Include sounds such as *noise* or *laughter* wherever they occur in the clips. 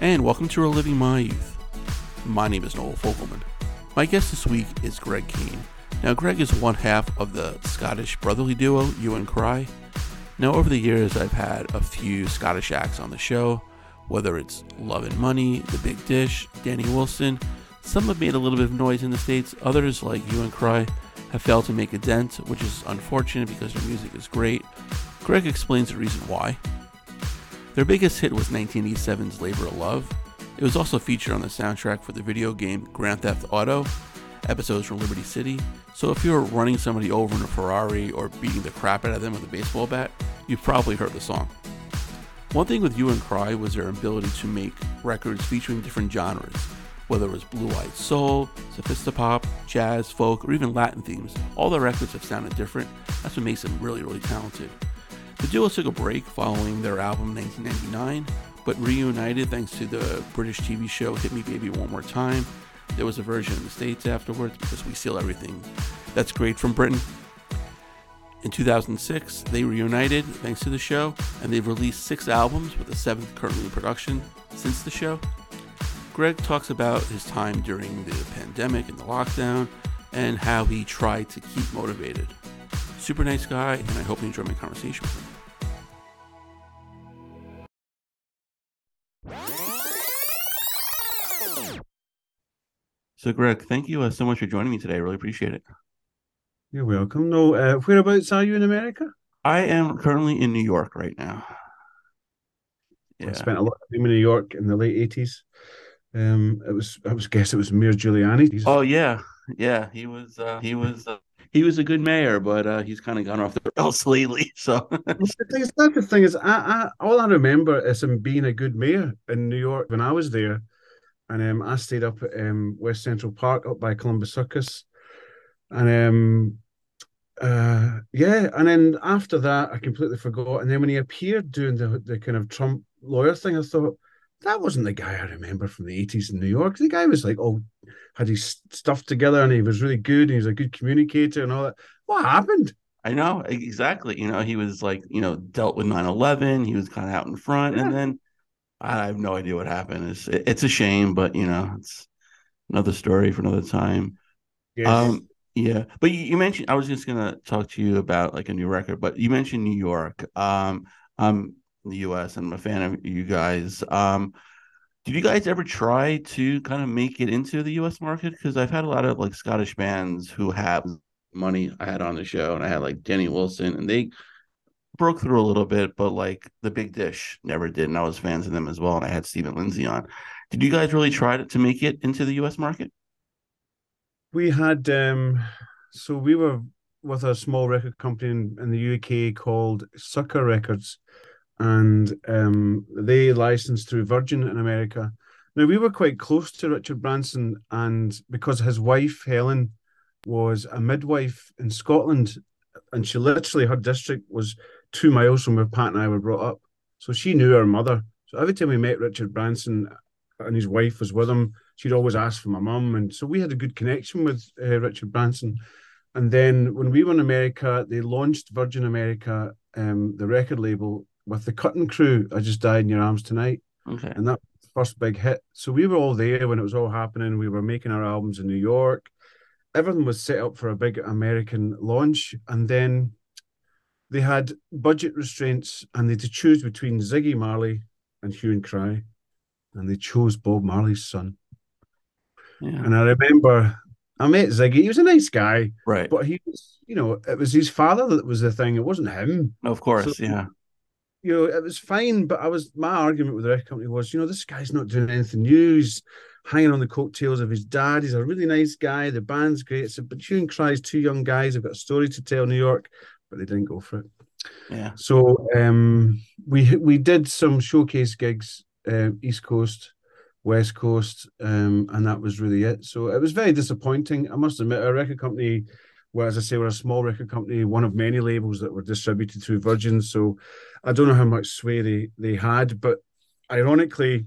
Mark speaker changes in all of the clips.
Speaker 1: and welcome to Reliving My Youth. My name is Noel Fogelman. My guest this week is Greg Kane. Now, Greg is one half of the Scottish brotherly duo, Hue and Cry. Now, over the years, I've had a few Scottish acts on the show, whether it's Love and Money, The Big Dish, Danny Wilson. Some have made a little bit of noise in the States, others, like Hue and Cry, have failed to make a dent, which is unfortunate because their music is great. Greg explains the reason why. Their biggest hit was 1987's Labor of Love. It was also featured on the soundtrack for the video game Grand Theft Auto, episodes from Liberty City. So if you're running somebody over in a Ferrari or beating the crap out of them with a baseball bat, you've probably heard the song. One thing with Hue and Cry was their ability to make records featuring different genres, whether it was blue-eyed soul, sophistopop, jazz, folk, or even Latin themes. All their records have sounded different. That's what makes them really, really talented. The duo took a break following their album 1999, but reunited thanks to the British TV show Hit Me Baby One More Time. There was a version in the States afterwards because we steal everything that's great from Britain. In 2006, they reunited thanks to the show, and they've released six albums, with the seventh currently in production since the show. Greg talks about his time during the pandemic and the lockdown, and how he tried to keep motivated. Super nice guy, and I hope you enjoy my conversation with him. So, Greg, thank you uh, so much for joining me today. I really appreciate it.
Speaker 2: You're welcome. No, uh, whereabouts are you in America?
Speaker 1: I am currently in New York right now.
Speaker 2: Yeah. I spent a lot of time in New York in the late eighties. Um, it was I was guess it was Mayor Giuliani.
Speaker 1: He's... Oh yeah, yeah. He was uh, he was uh, he was a good mayor, but uh, he's kind of gone off the *laughs* rails lately. So
Speaker 2: the thing is, thing is, I, I all I remember is him being a good mayor in New York when I was there and um, I stayed up at um, West Central Park up by Columbus Circus, and um, uh, yeah, and then after that, I completely forgot. And then when he appeared doing the the kind of Trump lawyer thing, I thought that wasn't the guy I remember from the eighties in New York. The guy was like, oh, had his stuff together, and he was really good, and he was a good communicator, and all that. What happened?
Speaker 1: I know exactly. You know, he was like, you know, dealt with 9-11. He was kind of out in front, yeah. and then I have no idea what happened. It's it's a shame, but you know, it's another story for another time. Yes. Um, yeah, but you, you, mentioned I was just gonna talk to you about like a new record, but you mentioned New York. Um, I'm in the U.S. and I'm a fan of you guys. Um, did you guys ever try to kind of make it into the U.S. market? Because I've had a lot of like Scottish bands who have money. I had on the show, and I had like Danny Wilson, and they broke through a little bit, but like the Big Dish never did, and I was fans of them as well. And I had Stephen Lindsay on. Did you guys really try to, to make it into the U.S. market?
Speaker 2: We had um, so we were with a small record company in, in the UK called Circa Records, and um, they licensed through Virgin in America. Now we were quite close to Richard Branson, and because his wife Helen was a midwife in Scotland, and she literally her district was two miles from where Pat and I were brought up. So she knew our mother. So every time we met Richard Branson and his wife was with him, she'd always ask for my mum. And so we had a good connection with uh, Richard Branson. And then when we were in America, they launched Virgin America, um, the record label, with the Cutting Crew. I just died in your arms tonight.
Speaker 1: Okay.
Speaker 2: And that first big hit. So we were all there when it was all happening. We were making our albums in New York. Everything was set up for a big American launch. And then they had budget restraints and they had to choose between Ziggy Marley and Hue and Cry, and they chose Bob Marley's son. Yeah. And I remember I met Ziggy. He was a nice guy,
Speaker 1: right?
Speaker 2: But he was, you know, it was his father that was the thing. It wasn't him.
Speaker 1: Of course, so, yeah.
Speaker 2: You know, it was fine, but I was my argument with the record company was, you know, this guy's not doing anything new. He's hanging on the coattails of his dad. He's a really nice guy. The band's great. So, but Hue and Cry's two young guys have got a story to tell New York but they didn't go for it.
Speaker 1: Yeah.
Speaker 2: So um, we we did some showcase gigs, uh, East Coast, West Coast, um, and that was really it. So it was very disappointing. I must admit, our record company, well, as I say, we're a small record company, one of many labels that were distributed through Virgin. So I don't know how much sway they, they had, but ironically,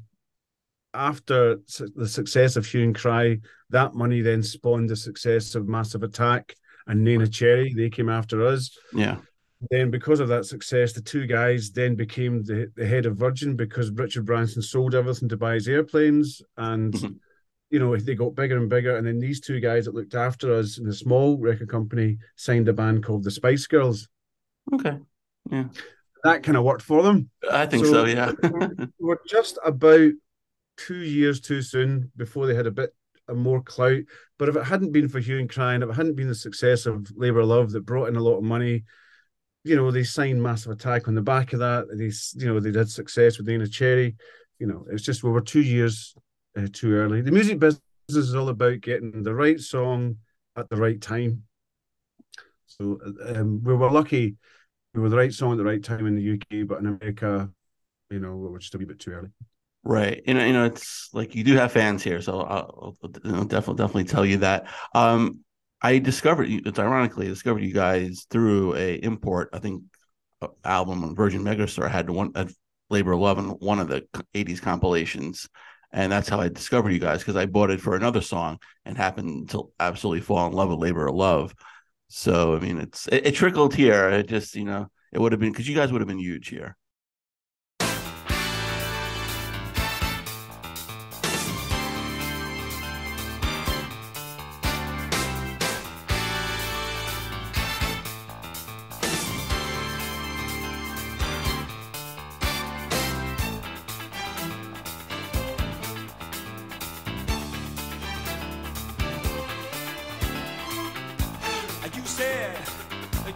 Speaker 2: after the success of Hue and Cry, that money then spawned the success of Massive Attack and Neneh Cherry. They came after us.
Speaker 1: Yeah.
Speaker 2: then because of that success, the two guys then became the, the head of Virgin because Richard Branson sold everything to buy his airplanes and mm-hmm. You know they got bigger and bigger and then these two guys that looked after us in a small record company signed a band called the Spice Girls.
Speaker 3: Okay. Yeah.
Speaker 2: That kind of worked for them.
Speaker 3: I think so, so yeah. *laughs*
Speaker 2: we're just about two years too soon before they had a bit a more clout. But if it hadn't been for Hue and Cry, if it hadn't been the success of Labour Love that brought in a lot of money, you know, they signed Massive Attack on the back of that. They, you know, they had success with Neneh Cherry. You know, it's just we were two years uh, too early. The music business is all about getting the right song at the right time. So um, we were lucky. We were the right song at the right time in the UK, but in America, you know, we were just a wee bit too early.
Speaker 3: Right. You know, you know, it's like you do have fans here, so I'll, I'll definitely definitely tell you that. Um, I discovered it's ironically I discovered you guys through a import. I think album on Virgin Megastore had one at Labor Love in one of the '80s compilations, and that's how I discovered you guys because I bought it for another song and happened to absolutely fall in love with Labor of Love. So I mean, it's it, it trickled here. It just you know it would have been because you guys would have been huge here.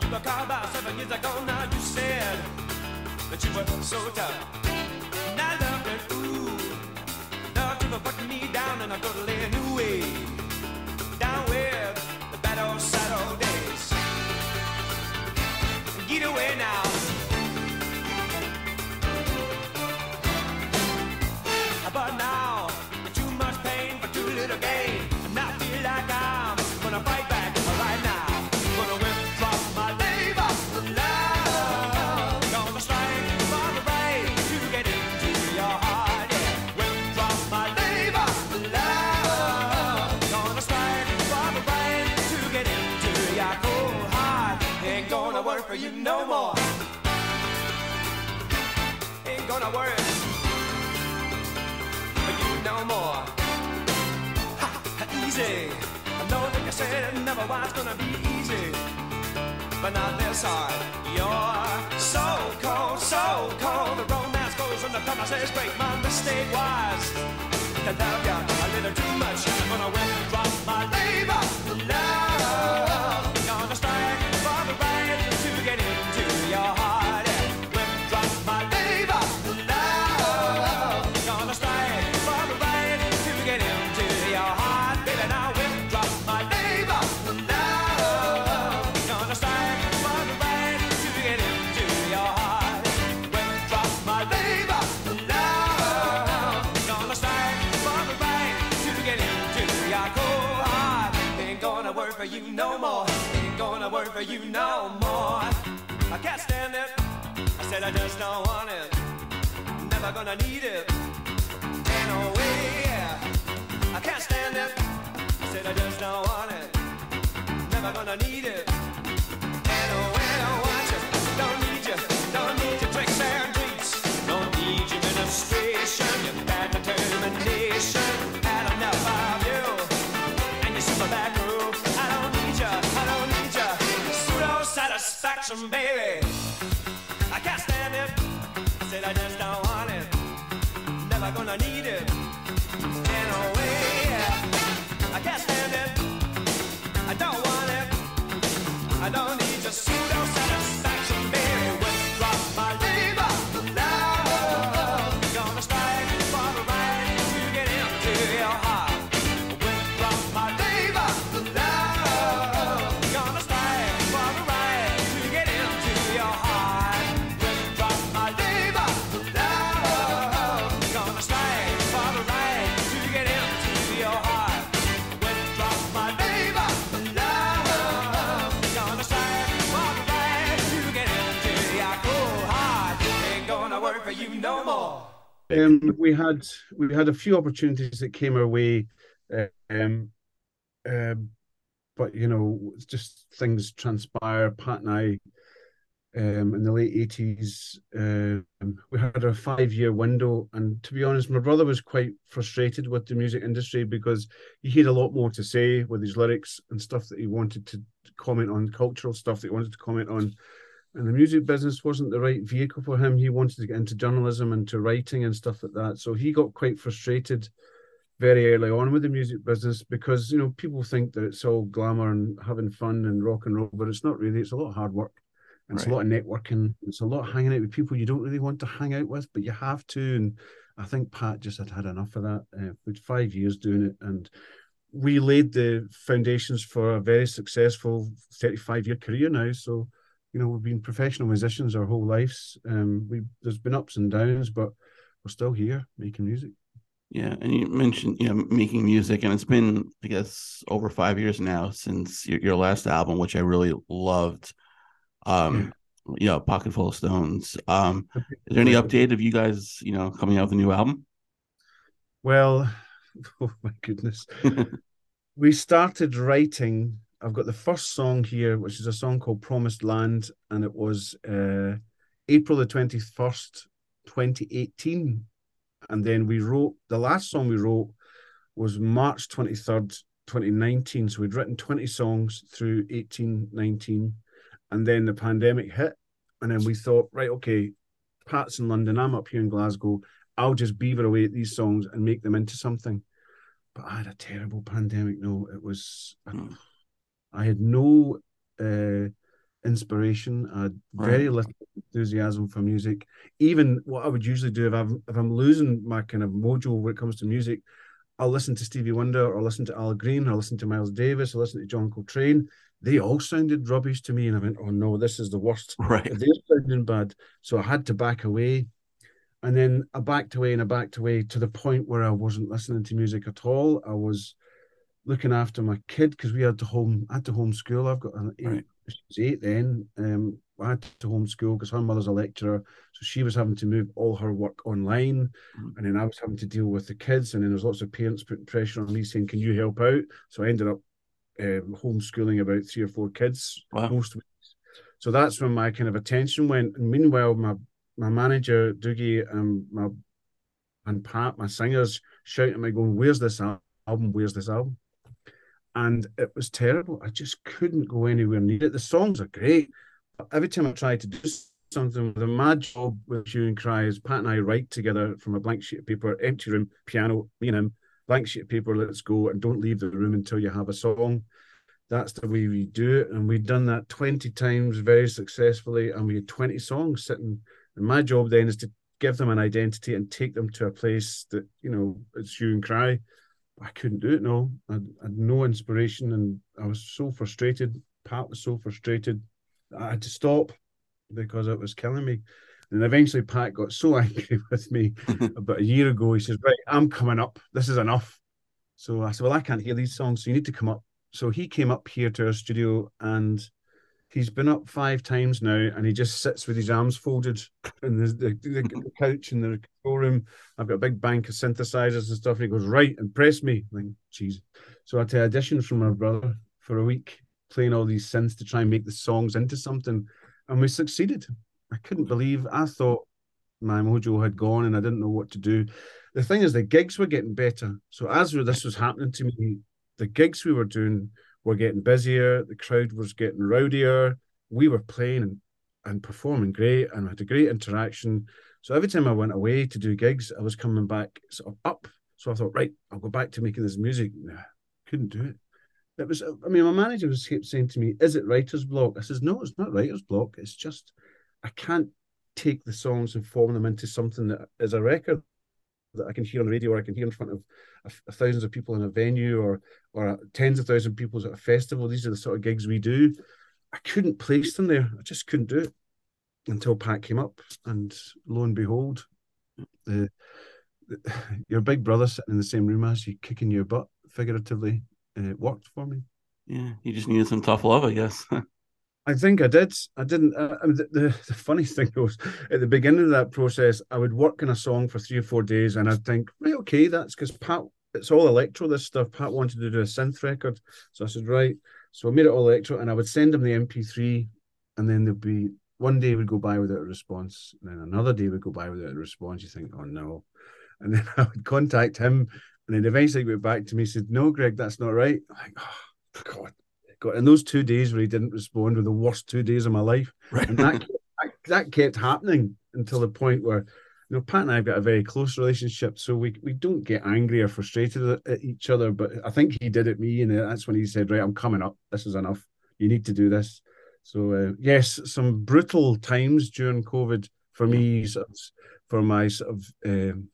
Speaker 3: You took a car about seven years ago. Now you said that you were so tough. And I loved it, ooh. Love you were putting me down, and I totally easy. I know that you said never was gonna be easy, but not this hard. You're so cold, so cold. The romance goes when the fella says, "Break my mistake was to love you a little too much I'm gonna went and drop. my labor." you no more. I can't stand it. I said I just don't want it. Never gonna need it. Ain't no way. I can't stand it. I said I just don't want it. Never gonna need it. Um, we had we had a few opportunities that came our way, um, uh, but you know, just things transpire. Pat and I
Speaker 2: um, in the late 80s. Um, we had a five year window. And to be honest, my brother was quite frustrated with the music industry because he had a lot more to say with his lyrics and stuff that he wanted to comment on, cultural stuff that he wanted to comment on. And the music business wasn't the right vehicle for him. He wanted to get into journalism and to writing and stuff like that. So he got quite frustrated very early on with the music business because you know people think that it's all glamour and having fun and rock and roll, but it's not really. It's a lot of hard work. And right. It's a lot of networking. It's a lot of hanging out with people you don't really want to hang out with, but you have to. And I think Pat just had had enough of that. Uh, with five years doing it, and we laid the foundations for a very successful 35 year career now. So, you know, we've been professional musicians our whole lives. Um, we there's been ups and downs, but we're still here making music.
Speaker 1: Yeah, and you mentioned you know making music, and it's been I guess over five years now since your, your last album, which I really loved. Um, yeah. you know, Pocket Full of Stones. Um, is there any update of you guys, you know, coming out with a new album?
Speaker 2: Well, *laughs* oh my goodness, *laughs* we started writing. I've got the first song here, which is a song called "Promised Land," and it was uh, April the twenty first, twenty eighteen and then we wrote the last song we wrote was March 23rd, 2019. So we'd written 20 songs through 18, 19. And then the pandemic hit. And then we thought, right, okay, Pat's in London, I'm up here in Glasgow. I'll just beaver away at these songs and make them into something. But I had a terrible pandemic. No, it was, hmm. I had no uh, inspiration. I had very little enthusiasm for music. Even what I would usually do if I'm if I'm losing my kind of mojo when it comes to music, I'll listen to Stevie Wonder or listen to Al Green or listen to Miles Davis or listen to John Coltrane. They all sounded rubbish to me, and I went, "Oh no, this is the worst." *laughs*
Speaker 1: Right,
Speaker 2: they're sounding bad. So I had to back away, and then I backed away and I backed away to the point where I wasn't listening to music at all. I was looking after my kid because we had to home I had to homeschool. I've got an eight, right. she was eight then. Um, I had to homeschool because her mother's a lecturer, so she was having to move all her work online, mm. and then I was having to deal with the kids, and then there's lots of parents putting pressure on me saying, "Can you help out?" So I ended up um, homeschooling about three or four kids wow. most weeks. So that's when my kind of attention went. And meanwhile, my my manager Doogie and my and Pat, my singers, shouting at me, going, "Where's this album? Where's this album?" And it was terrible. I just couldn't go anywhere near it. The songs are great. Every time I tried to do something with a mad job with Hue and Cry is Pat and I write together from a blank sheet of paper, empty room, piano, me and him, blank sheet of paper, let's go, and don't leave the room until you have a song. That's the way we do it. And we'd done that 20 times very successfully, and we had 20 songs sitting. And my job then is to give them an identity and take them to a place that, you know, it's Hue and Cry I couldn't do it. No, I, I had no inspiration, and I was so frustrated. Pat was so frustrated. I had to stop because it was killing me. And eventually, Pat got so *laughs* angry with me *laughs* about a year ago. He says, "Right, I'm coming up. This is enough." So I said, "Well, I can't hear these songs, so you need to come up." So he came up here to our studio, and he's been up five times now, and he just sits with his arms folded *clears throat* in the, the, the *laughs* couch in the control room. I've got a big bank of synthesizers and stuff. And he goes, Right, and press me. I'm like, jeez. So I had to audition from my brother for a week, playing all these synths to try and make the songs into something. And we succeeded. I couldn't believe I thought my mojo had gone and I didn't know what to do. The thing is, the gigs were getting better. So as this was happening to me, the gigs we were doing were getting busier, the crowd was getting rowdier, we were playing and, and performing great and we had a great interaction. So every time I went away to do gigs, I was coming back sort of up. So I thought, right, I'll go back to making this music. Nah, couldn't do it. It was, I mean, my manager was saying to me, "Is it writer's block?" I says, "No, it's not writer's block. It's just I can't take the songs and form them into something that is a record that I can hear on the radio or I can hear in front of thousands of people in a venue or or tens of thousands of people at a festival. These are the sort of gigs we do. I couldn't place them there. I just couldn't do it until Pat came up, and lo and behold, the, the *sighs* your big brother sitting in the same room as you, kicking your butt figuratively, uh, worked for me.
Speaker 1: Yeah, you just needed some tough love, I guess. *laughs*
Speaker 2: I think I did. I didn't. Uh, the, the, the funny *laughs* thing was, at the beginning of that process, I would work on a song for three or four days, and I'd think, right, okay, that's because Pat. It's all electro. This stuff. Pat wanted to do a synth record, so I said, right. So I made it all electro, and I would send him the MP3, and then there'd be one day would go by without a response, and then another day would go by without a response. You think, oh no. And *laughs* then I would contact him, and then eventually he went back to me and said, No, Greg, that's not right. I'm like, oh God. God. And those two days where he didn't respond were the worst two days of my life. *laughs* Right. And that, that kept happening until the point where you know, Pat and I have got a very close relationship, so we, we don't get angry or frustrated at, at each other. But I think he did it me, and that's when he said, "Right, I'm coming up. This is enough. You need to do this." So uh, yes, some brutal times during COVID for me, sort of, for my sort of um,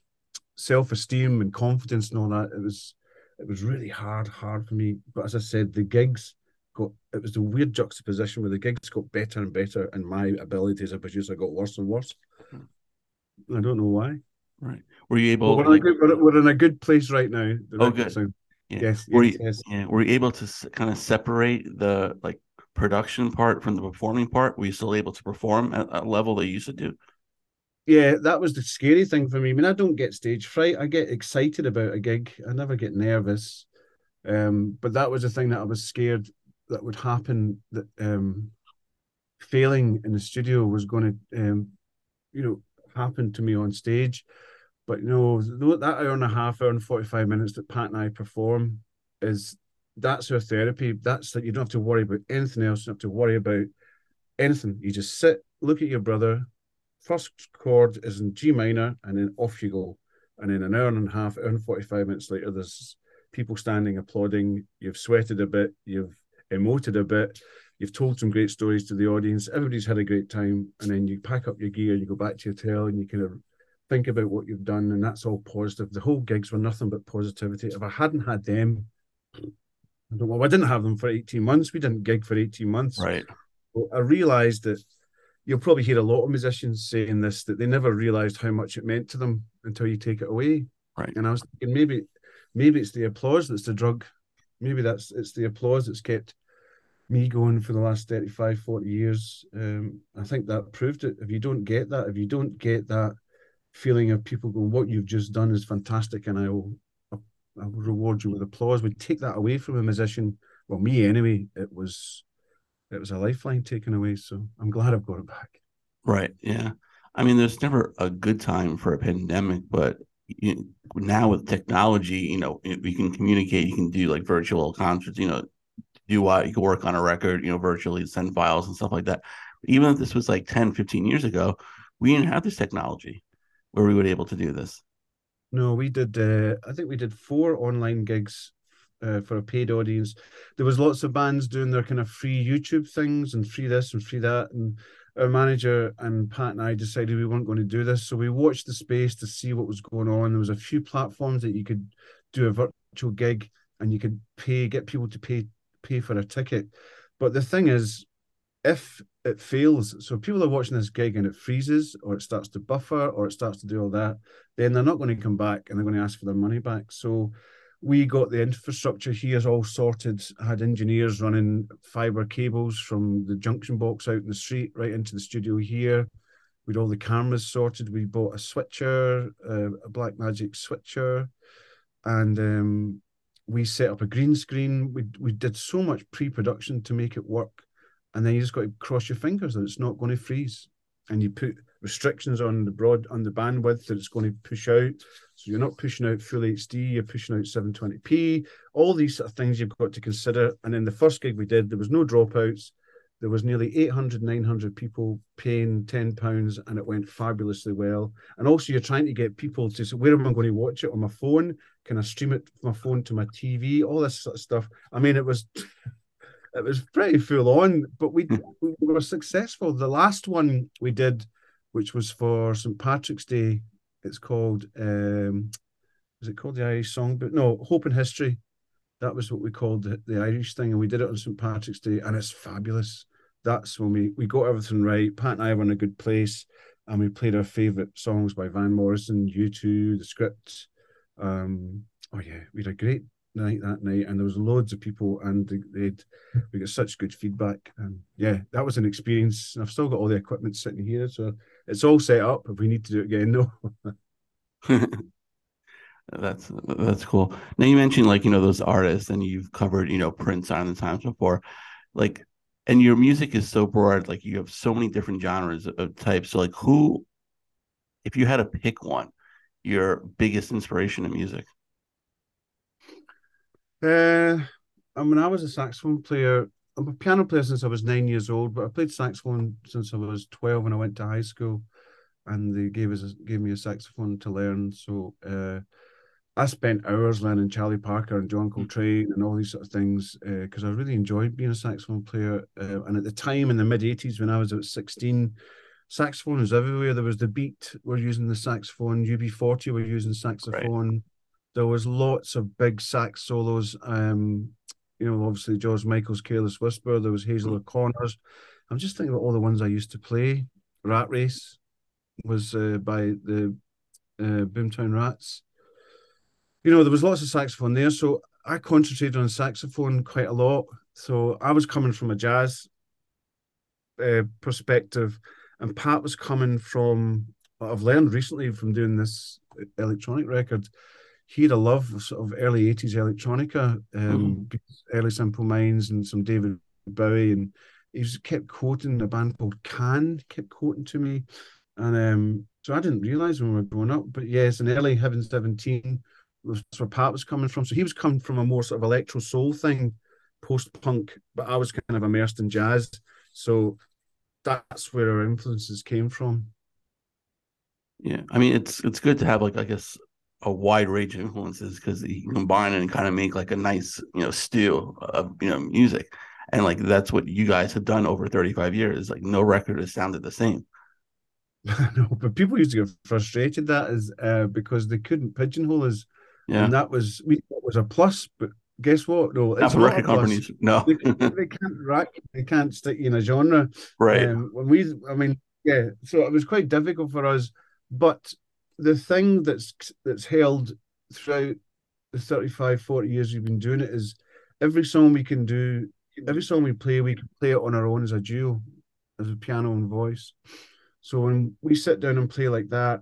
Speaker 2: self esteem and confidence and all that. It was it was really hard, hard for me. But as I said, the gigs got it was the weird juxtaposition where the gigs got better and better, and my ability as a producer got worse and worse. I don't know why.
Speaker 1: Right. Were you able?
Speaker 2: We're, in good, we're, in a good place right now.
Speaker 1: oh, good. Yeah. Yes. Were yes, you, yes. Yeah. Were you able to kind of separate the like production part from the performing part? Were you still able to perform at a level that you used to do?
Speaker 2: Yeah, that was the scary thing for me. I mean, I don't get stage fright. I get excited about a gig. I never get nervous. Um, but that was the thing that I was scared that would happen. That um, failing in the studio was going to, um, you know, happen to me on stage. But you know, that hour and a half, hour and forty five minutes that Pat and I perform is that's our therapy. That's that you don't have to worry about anything else. You don't have to worry about anything. You just sit, look at your brother. First chord is in G minor, and then off you go. And then an hour and a half, hour and 45 minutes later, there's people standing applauding. You've sweated a bit, you've emoted a bit, you've told some great stories to the audience. Everybody's had a great time. And then you pack up your gear, you go back to your hotel, and you kind of think about what you've done. And that's all positive. The whole gigs were nothing but positivity. If I hadn't had them, I don't well, I didn't have them for 18 months. We didn't gig for 18 months.
Speaker 1: Right.
Speaker 2: Well, I realized that you'll probably hear a lot of musicians saying this that they never realized how much it meant to them until you take it away.
Speaker 1: Right.
Speaker 2: And I was thinking maybe maybe it's the applause that's the drug. Maybe that's it's the applause that's kept me going for the last 35, 40 years. Um, I think that proved it. If you don't get that, if you don't get that feeling of people going, what you've just done is fantastic, and I will I would reward you with applause. We'd take that away from a musician. Well, me anyway. It was it was a lifeline taken away. So I'm glad I've got it back.
Speaker 1: Right. Yeah. I mean, there's never a good time for a pandemic, but you, now with technology, you know, we can communicate. You can do like virtual concerts. You know, do what you can work on a record. You know, virtually send files and stuff like that. even if this was like 10, 15 years ago, we didn't have this technology where we be able to do this.
Speaker 2: No, we did. Uh, I think we did four online gigs uh, for a paid audience. There was lots of bands doing their kind of free YouTube things and free this and free that. And our manager and Pat and I decided we weren't going to do this, so we watched the space to see what was going on. There was a few platforms that you could do a virtual gig and you could pay, get people to pay pay for a ticket. But the thing is, if it fails, so people are watching this gig and it freezes or it starts to buffer or it starts to do all that, then they're not going to come back and they're going to ask for their money back. So we got the infrastructure here all sorted, had engineers running fiber cables from the junction box out in the street right into the studio here. We'd all the cameras sorted. We bought a switcher, uh, a Blackmagic switcher, and um, we set up a green screen. We we did so much pre-production to make it work and then you just got to cross your fingers that it's not going to freeze. And you put restrictions on the broad on the bandwidth that it's going to push out. So you're not pushing out full hd you're pushing out 720p all these sort of things you've got to consider. And in the first gig we did there was no dropouts there was nearly 800 900 people paying 10 pounds and it went fabulously well and also you're trying to get people to say where am i going to watch it on my phone can i stream it from my phone to my tv all this sort of stuff i mean it was *laughs* it was pretty full on, but we, hmm. we were successful. The last one we did, which was for St Patrick's Day, it's called um, is it called the Irish Songbook? No, Hope and History. That was what we called the, the Irish thing, and we did it on St Patrick's Day, and it's fabulous. That's when we we got everything right. Pat and I were in a good place, and we played our favorite songs by Van Morrison, U2, the script. Um, oh yeah, we had a great night that night, and there was loads of people, and they we got such good feedback, and yeah, that was an experience. I've still got all the equipment sitting here, so it's all set up. If we need to do it again, *laughs* no. *laughs*
Speaker 1: that's that's cool. Now you mentioned like you know those artists, and you've covered you know Prince the times before. Like, and your music is so broad like you have so many different genres of types. So like who if you had to pick one your biggest inspiration in music?
Speaker 2: Uh i mean i was a saxophone player. I'm a piano player since i was nine years old but i played saxophone since i was 12 when i went to high school. And they gave us gave me a saxophone to learn. So uh I spent hours learning Charlie Parker and John Coltrane and all these sort of things because uh, I really enjoyed being a saxophone player. Uh, and at the time in the mid 80s, when I was about 16, saxophone was everywhere. There was the beat, we're using the saxophone, UB40, we're using saxophone. Right. There was lots of big sax solos. Um, you know, obviously George Michael's Careless Whisper, there was Hazel mm. O'Connor's. I'm just thinking about all the ones I used to play. Rat Race was uh, by the uh, Boomtown Rats you know, there was lots of saxophone there. So I concentrated on saxophone quite a lot. So I was coming from a jazz uh, perspective, and Pat was coming from what I've learned recently from doing this electronic record. He had a love of sort of early 80s electronica, um, mm. early Simple Minds and some David Bowie. And he just kept quoting a band called Can, kept quoting to me. And um, so I didn't realize when we were growing up. But yes, in early Heaven 17, was where Pat was coming from. So he was coming from a more sort of electro soul thing, post punk, but I was kind of immersed in jazz. So that's where our influences came from.
Speaker 1: Yeah, I mean it's it's good to have like I guess a wide range of influences because you combine it and kind of make like a nice you know stew of you know music, and like that's what you guys have done over thirty five years. Like no record has sounded the same. *laughs*
Speaker 2: no, but people used to get frustrated that is uh, because they couldn't pigeonhole us yeah. And that was we thought was a plus, but guess what? No,
Speaker 1: it's not record companies. No,
Speaker 2: they, *laughs* they, can't rack, they can't stick in a genre.
Speaker 1: Right. Um,
Speaker 2: when we, I mean, yeah. So it was quite difficult for us. But the thing that's that's held throughout the 35, 40 years we've been doing it is every song we can do, every song we play, we can play it on our own as a duo, as a piano and voice. So when we sit down and play like that,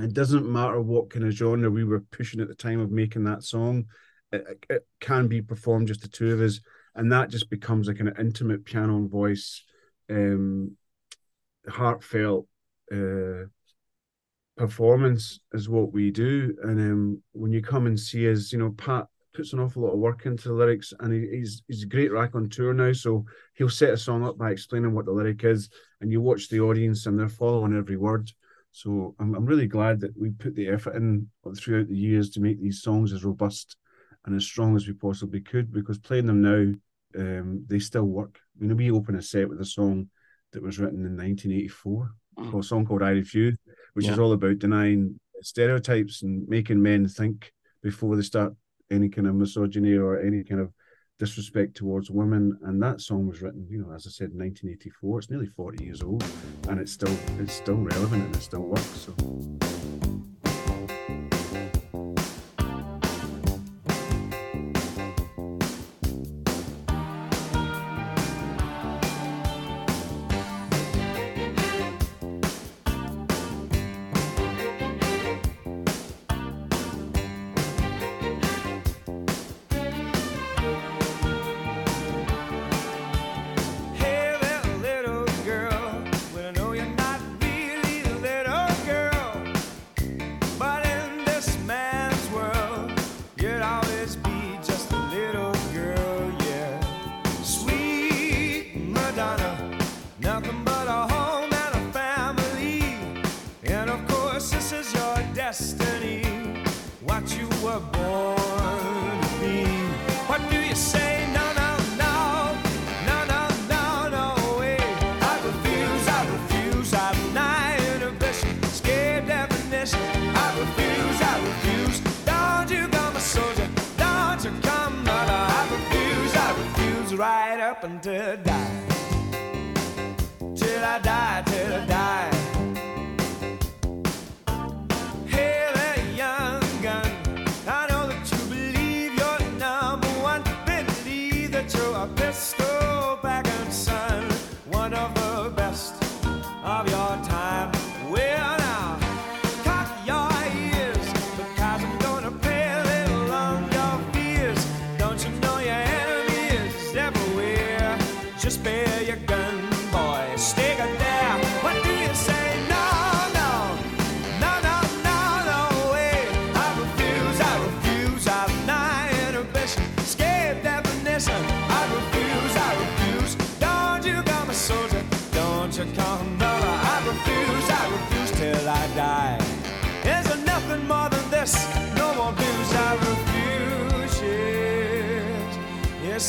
Speaker 2: it doesn't matter what kind of genre we were pushing at the time of making that song. It, it can be performed just the two of us and that just becomes a kind of intimate piano and voice um heartfelt uh performance is what we do. And um when you come and see us you know pat puts an awful lot of work into the lyrics and he, he's he's a great raconteur now so he'll set a song up by explaining what the lyric is and you watch the audience and they're following every word so I'm, I'm really glad that we put the effort in throughout the years to make these songs as robust and as strong as we possibly could because playing them now, um, they still work. You know, we open a set with a song that was written in 1984, mm. a song called I Refuse, which yeah. is all about denying stereotypes and making men think before they start any kind of misogyny or any kind of disrespect towards women. And that song was written, you know, as I said, in 1984. It's nearly 40 years old, and it's still it's still relevant and it still works. So.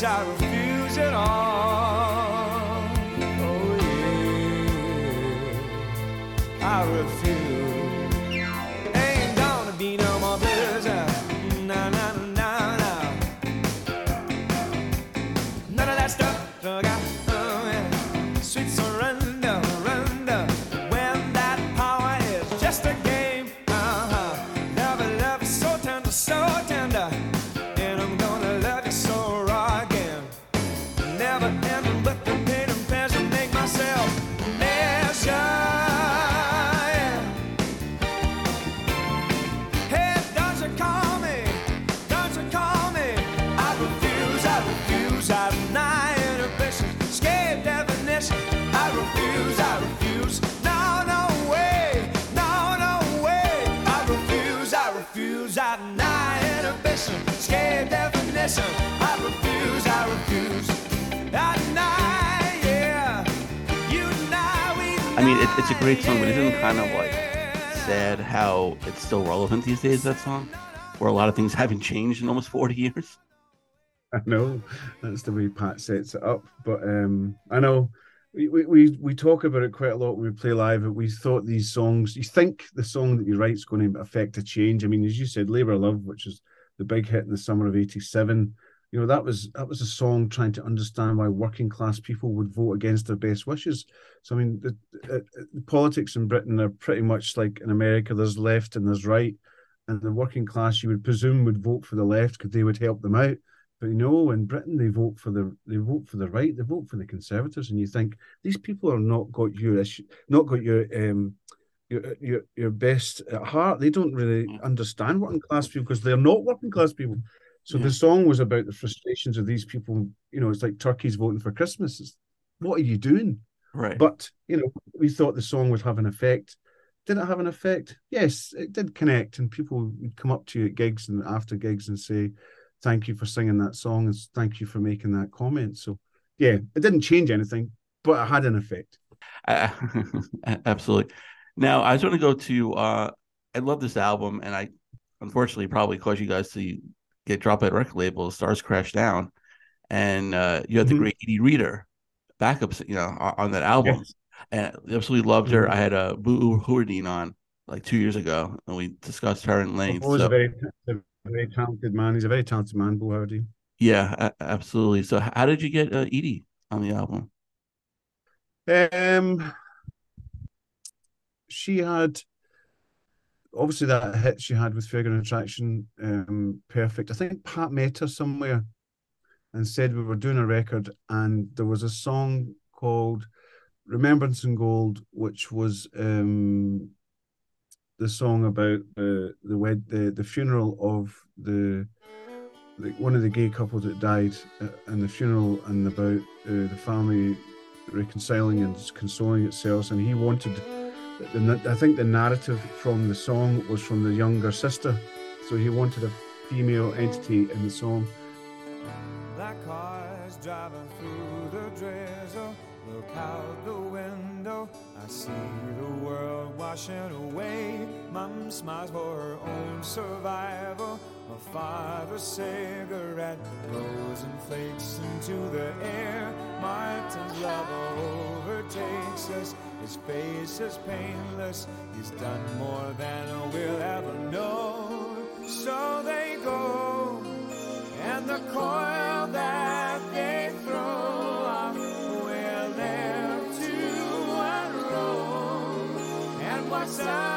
Speaker 3: Yes,
Speaker 1: mean, it, it's a great song, but isn't kind of like sad how it's still relevant these days? That song, where a lot of things haven't changed in almost forty years.
Speaker 2: I know that's the way Pat sets it up, but um, I know we, we we talk about it quite a lot when we play live. We thought these songs, you think the song that you write is going to affect a change. I mean, as you said, "Labor Love," which is the big hit in the summer of '87. You know that was that was a song trying to understand why working class people would vote against their best wishes. So I mean, the, the politics in Britain are pretty much like in America. There's left and there's right, and the working class you would presume would vote for the left because they would help them out. But you know, in Britain, they vote for the they vote for the right, they vote for the Conservatives, and you think these people are not got your issue, not got your um your your your best at heart. They don't really understand working class people because they're not working class people. So
Speaker 1: Yeah.
Speaker 2: the song was about the frustrations of these people. You know, it's like turkeys voting for Christmas. It's, what are you doing?
Speaker 1: Right.
Speaker 2: But you know, we thought the song would have an effect. Did it have an effect? Yes, it did connect, and people would come up to you at gigs and after gigs and say, "Thank you for singing that song, and thank you for making that comment." So, yeah, it didn't change anything, but it had an effect.
Speaker 1: I- *laughs* absolutely. Now I just want to go to. uh I love this album, and I unfortunately probably caused you guys to get dropped at record label. Stars Crash Down, and uh you had the
Speaker 2: Mhm.
Speaker 1: great Eddi Reader backups, you know, on, on that album,
Speaker 2: Yes.
Speaker 1: and I absolutely loved her.
Speaker 2: Mhm.
Speaker 1: I had a Boo Hewerdine on like two years ago, and we discussed her in length.
Speaker 2: Bo
Speaker 1: So
Speaker 2: a very, a very talented man. He's a very talented man, Boo Hardy.
Speaker 1: yeah, absolutely. So how did you get uh, Eddi on the album?
Speaker 2: Um, she had obviously that hit she had with Fairground Attraction, um, perfect. I think Pat met her somewhere and said we were doing a record, and there was a song called Remembrance in Gold, which was um the song about uh, the wed the the funeral of the one of the gay couples that died uh, and the funeral and about uh, the family reconciling and consoling itself and he wanted the, I think the narrative from the song was from the younger sister so he wanted a female entity in the song
Speaker 3: Black cars driving through the drizzle. Look out the window. I see the world washing away. Smiles for her own survival. My father's cigarette blows and flakes into the air. Martin's love overtakes us. His face is painless. He's done more than we'll ever know. So they go and the coil that they throw off we're left to unroll. And what's under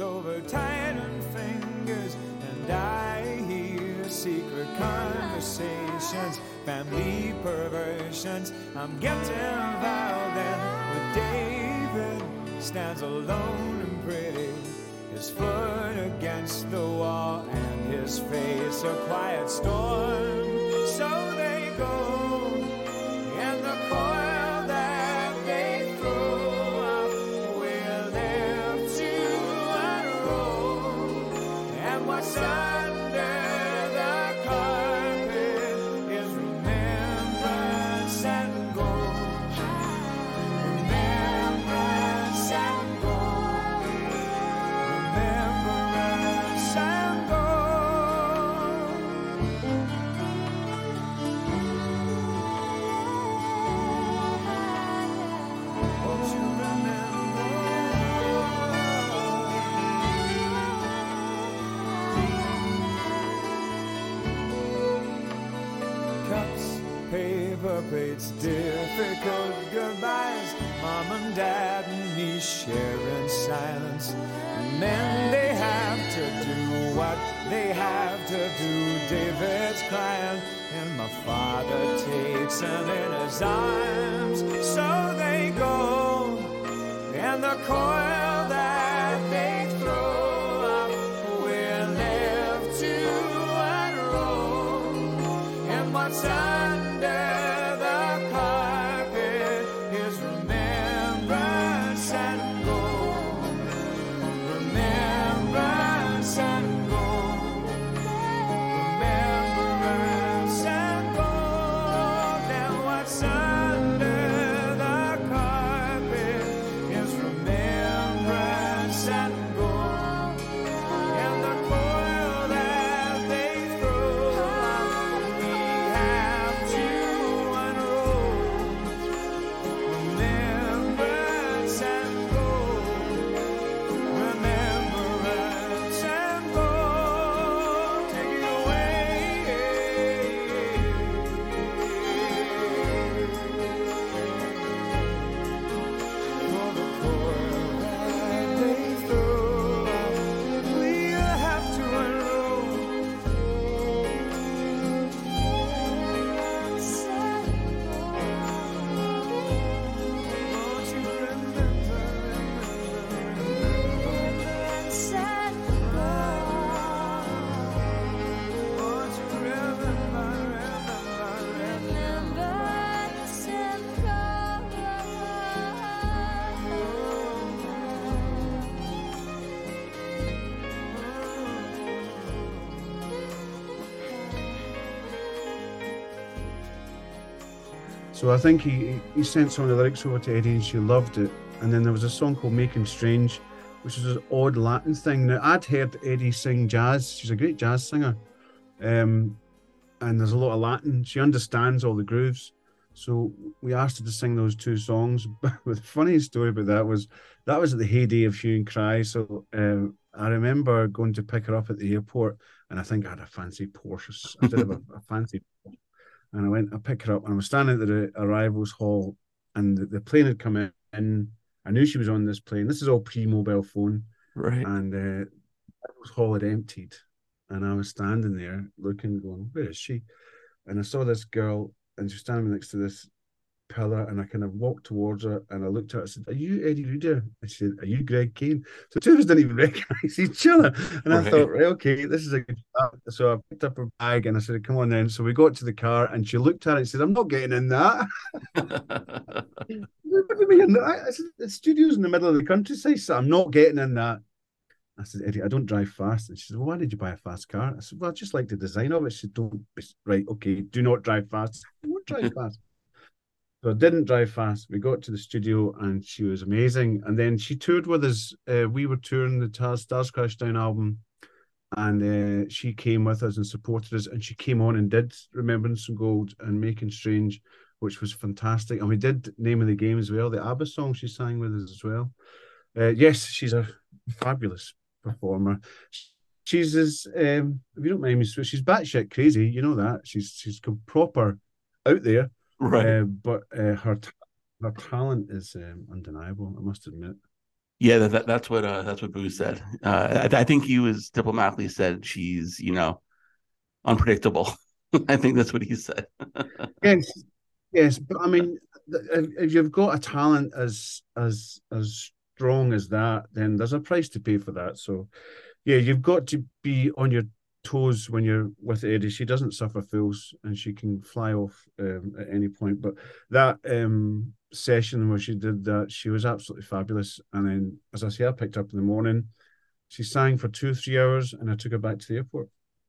Speaker 3: Over tightened fingers, and I hear secret conversations, family perversions. I'm getting involved in with David stands alone and pretty his foot against the wall, and his face a quiet storm. So they go, And then they have to do what they have to do. David's crying, and my father takes him in his arms. So they go, and the coil
Speaker 2: So I think he he sent some of the lyrics over to Eddi and she loved it. And then there was a song called Making Strange, which is an odd Latin thing. Now I'd heard Eddi sing jazz. She's a great jazz singer. Um, and there's a lot of Latin. She understands all the grooves. So we asked her to sing those two songs. *laughs* But the funny story about that was that was at the heyday of Hue and Cry. So um, I remember going to pick her up at the airport, and I think I had a fancy Porsche. I did have a, a fancy and I went, I picked her up, and I was standing at the arrivals hall, and the, the plane had come in. I knew she was on this plane. This is all pre-mobile phone,
Speaker 1: Right.
Speaker 2: and uh, the hall had emptied, and I was standing there looking, going, "Where is she?" And I saw this girl, and she was standing next to this pillar, and I kind of walked towards her, and I looked at her. I said, "Are you Eddi Reader?" she said, "Are you Greg Kane?" So two of us didn't even *laughs* recognize each other, and I thought, "Right, okay, this is a good start." So I picked up her bag, and I said, "Come on then." So we got to the car, and she looked at it and said, "I'm not getting in that." What do you mean? I said, "The studio's in the middle of the countryside, so I'm not getting in that." I said, Eddi, I don't drive fast. And she said, well, why did you buy a fast car? I said, well, I just like the design of it. She said, don't, be, right, okay, do not drive fast. *laughs* I won't drive fast. So I didn't drive fast. We got to the studio and she was amazing. And then she toured with us. Uh, we were touring the Stars Crash Down album. And uh, she came with us and supported us. And she came on and did Remembrance and Gold and Making Strange, which was fantastic. And we did Name of the Game as well, the ABBA song she sang with us as well. Uh, yes, she's a fabulous performer. She's as um, if you don't mind me, she's batshit crazy. You know that she's she's proper out there,
Speaker 1: right.
Speaker 2: uh, but uh, her ta- her talent is um, undeniable. I must admit.
Speaker 1: Yeah, that, that that's what uh, that's what Boo said. Uh, I, I think he was diplomatically said she's you know unpredictable. *laughs* I think that's what he said. *laughs*
Speaker 2: Yes, yes, but I mean, if, if you've got a talent as as as strong as that, then there's a price to pay for that. So, yeah, you've got to be on your toes when you're with Eddi. She doesn't suffer fools and she can fly off um, at any point. But that um, session where she did that, she was absolutely fabulous. And then, as I say, I picked up in the morning. She sang for two three hours, and I took her back to the airport,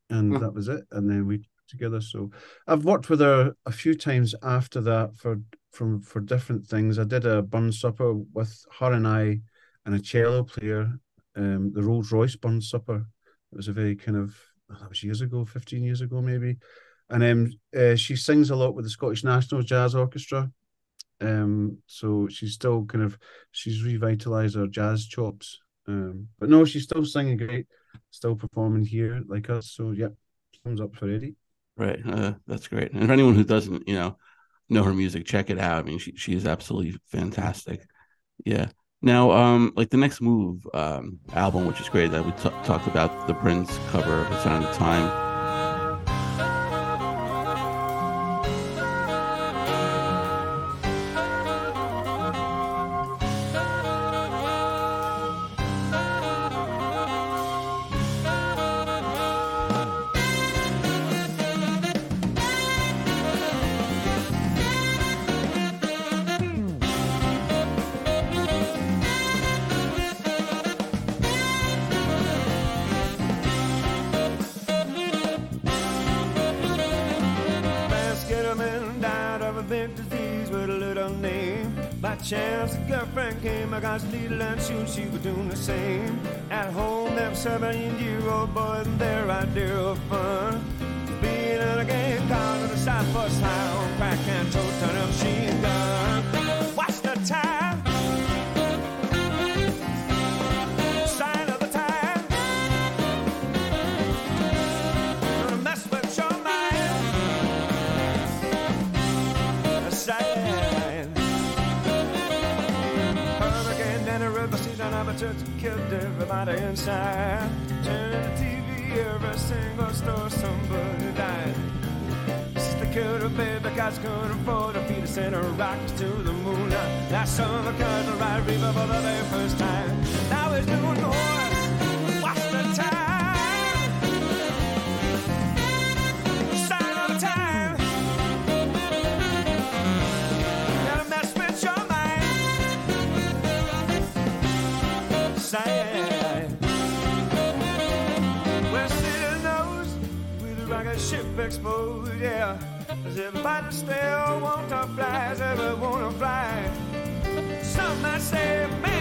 Speaker 2: and
Speaker 1: Hmm.
Speaker 2: that was it. And then we together. So I've worked with her a few times after that for from for different things. I did a burn supper with her and I and a cello player, um, the Rolls Royce burn supper. It was a very kind of that was years ago, fifteen years ago maybe. And um, uh, she sings a lot with the Scottish National Jazz Orchestra. Um, so she's still kind of she's revitalized her jazz chops. Um, but no, she's still singing great, still performing here like us. So yeah, thumbs up for Eddi.
Speaker 1: Right. Uh, that's great. And for anyone who doesn't, you know, know her music, check it out. I mean, she she is absolutely fantastic. Yeah. Now, um, like the next move um album, which is great that we t- talked about the Prince cover of "A Sign of Time."
Speaker 3: Chance, a girlfriend came. I got needle and soon she was doing the same. At home, them seven-year-old boys and their idea of fun. Being in a gang called to the Southwest High on crack and toast on a machine killed everybody inside. Turn the TV, every single store, somebody died. Sister killed her baby, God's couldn't afford to feed us in a rock to the moon. Last summer, cause the right river for the very first time. Now he's doing the with a ship exposed, yeah. Does everybody still want to fly? Does everyone want to fly? Some might say man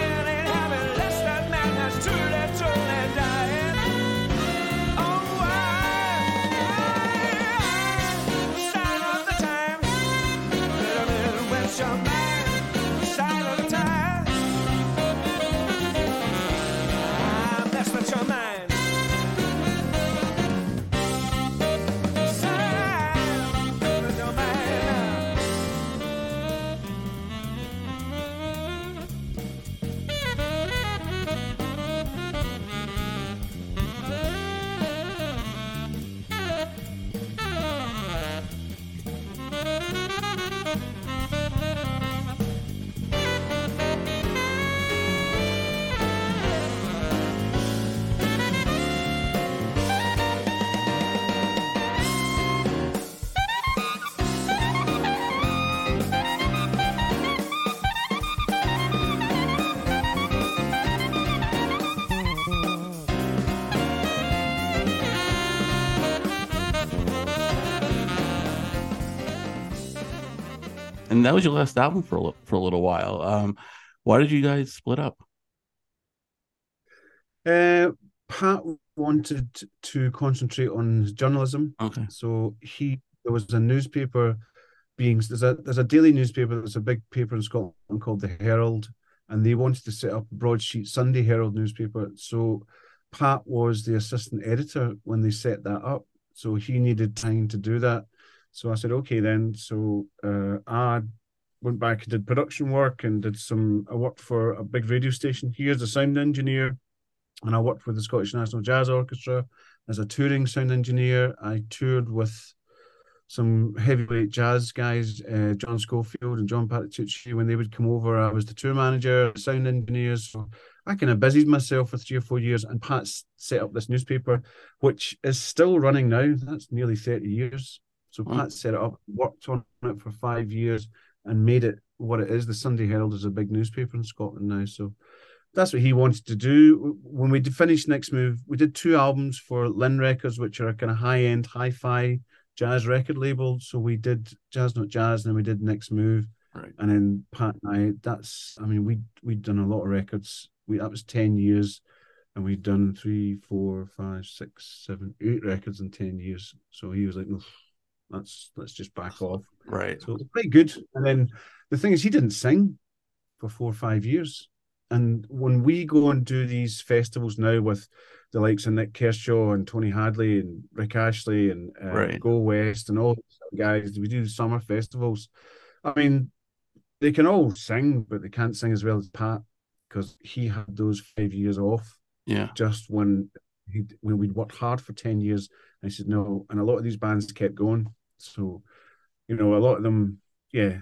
Speaker 1: that was your last album for a for a little while. Um, why did you guys split up?
Speaker 2: Uh, Pat wanted to concentrate on journalism,
Speaker 1: Okay.
Speaker 2: so he there was a newspaper being there's a there's a daily newspaper that's a big paper in Scotland called the Herald, and they wanted to set up a broadsheet Sunday Herald newspaper. So Pat was the assistant editor when they set that up, so he needed time to do that. So I said, okay then. So uh, I went back and did production work and did some. I worked for a big radio station here as a sound engineer and I worked with the Scottish National Jazz Orchestra as a touring sound engineer. I toured with some heavyweight jazz guys, uh, John Scofield and John Patitucci, when they would come over, I was the tour manager, sound engineers. So I kind of busied myself for three or four years. And Pat set up this newspaper, which is still running now. That's nearly 30 years. So
Speaker 1: Wow.
Speaker 2: Pat set it up, worked on it for five years, and made it what it is. The Sunday Herald is a big newspaper in Scotland now. So that's what he wanted to do. When we did finish Next Move, we did two albums for Linn Records, which are a kind of high end, hi fi jazz record label. So we did Jazz Not Jazz, and then we did Next Move.
Speaker 1: Right.
Speaker 2: And then Pat and I, that's, I mean, we we'd done a lot of records. We That was 10 years, and we'd done three, four, five, six, seven, eight records in 10 years. So he was like, no, let's, let's just back off.
Speaker 1: Right.
Speaker 2: So it was quite good. And then the thing is, he didn't sing for four or five years. And when we go and do these festivals now with the likes of Nik Kershaw and Tony Hadley and Rick Astley and uh,
Speaker 1: Right.
Speaker 2: Go West and all those guys, we do summer festivals. I mean, they can all sing, but they can't sing as well as Pat because he had those five years off
Speaker 1: Yeah.
Speaker 2: just when he when we'd worked hard for 10 years and he said no and a lot of these bands kept going so you know a lot of them yeah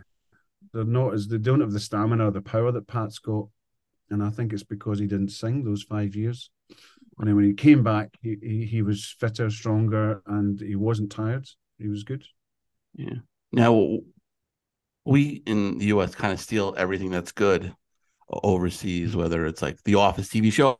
Speaker 2: they're not as they don't have the stamina or the power that pat's got and i think it's because he didn't sing those five years and then when he came back he, he, he was fitter stronger and he wasn't tired he was good
Speaker 1: Yeah. Now, we in the U.S. kind of steal everything that's good overseas, whether it's like The Office TV show,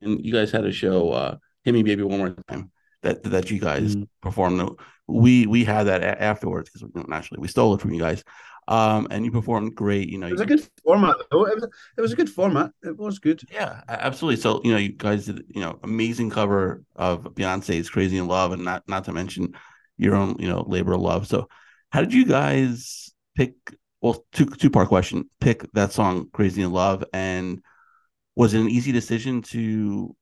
Speaker 1: and you guys had a show, uh, "Hit Me Baby One More Time," that that you guys
Speaker 2: Mm.
Speaker 1: performed. We we had that a- afterwards because naturally we stole it from you guys, um, and you performed great. You know,
Speaker 2: it was a good format though it was, it was a good format it was good
Speaker 1: Yeah, absolutely. So, you know, you guys did, you know, amazing cover of Beyonce's Crazy in Love and not not to mention your own, you know, labor of love. So how did you guys pick well, two two part question, pick that song Crazy in Love and was it an easy decision to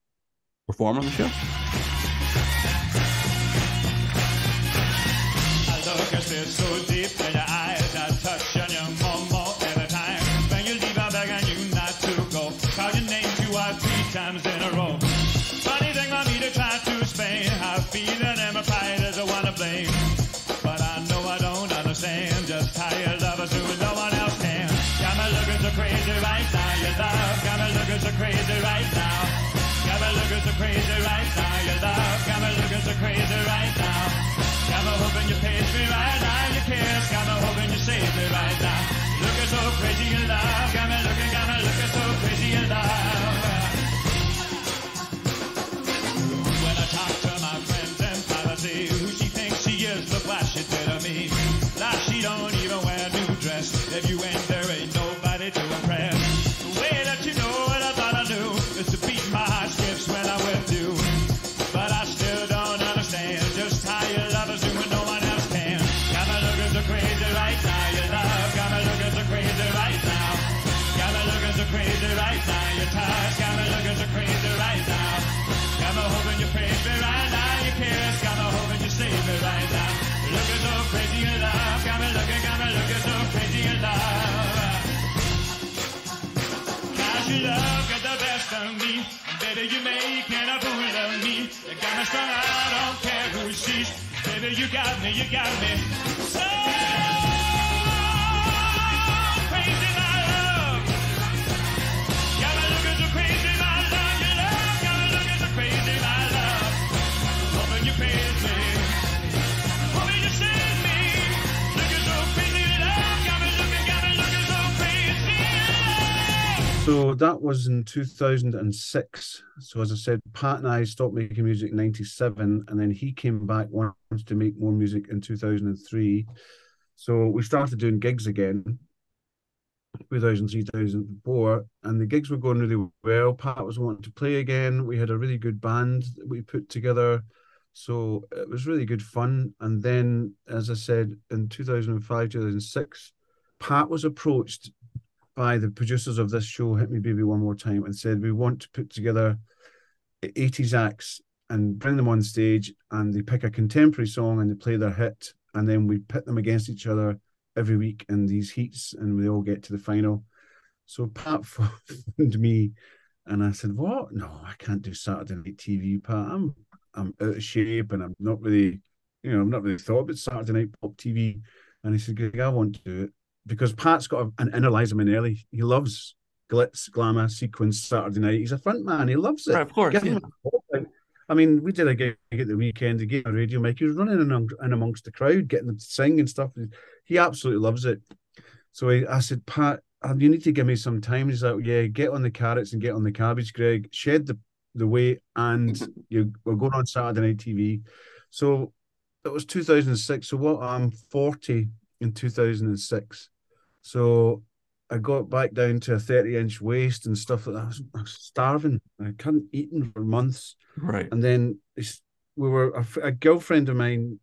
Speaker 1: perform on the show?
Speaker 4: So deep in your eyes, I touch on you more, every time. When you leave, I beg you not to go. Call your name two or three times in a row. Funny thing for me to try to explain. I feel that I'm a pride as a one to blame. But I know I don't understand just how your love is doing no one else can. Got me looking so crazy right now, your love. Got me looking so crazy right now. Got me looking so crazy right now, your love. Got me looking so crazy right now. You got me strung I don't care who sees. Baby, you got me, you got me. So So
Speaker 2: that was in 2006. So as I said, Pat and I stopped making music in 97 and then he came back once to make more music in 2003. So we started doing gigs again 2003, 2004 and the gigs were going really well. Pat was wanting to play again. We had a really good band that we put together. So it was really good fun. And then, as I said, in 2005, 2006, Pat was approached by the producers of this show, Hit Me Baby One More Time, and said, We want to put together 80s acts and bring them on stage, and they pick a contemporary song and they play their hit, and then we pit them against each other every week in these heats, and we all get to the final. So Pat *laughs* phoned me, and I said, "What? No, I can't do Saturday night TV, Pat. I'm I'm out of shape, and I'm not really you know, I'm not really thought about Saturday Night Pop TV. And he said, Greg, I want to do it because Pat's got an inner Liza Minnelli. He loves glitz, glamour, sequence, Saturday night. He's a front man. He loves it.
Speaker 1: Right, of course. Yeah.
Speaker 2: him a call. I mean, we did a gig at the weekend. He gave a radio mic. He was running in amongst the crowd, getting them to sing and stuff. He absolutely loves it. So I, I said, Pat, uh, you need to give me some time. He's like, yeah, get on the carrots and get on the cabbage, Greg. Shed the, the weight, and *laughs* you we're going on Saturday night TV. So it was 2006. So what? I'm 40 in 2006. So I got back down to a 30 inch waist and stuff like that. I was, I was starving. I couldn't eaten for months.
Speaker 1: Right.
Speaker 2: And then we were a, a girlfriend of mine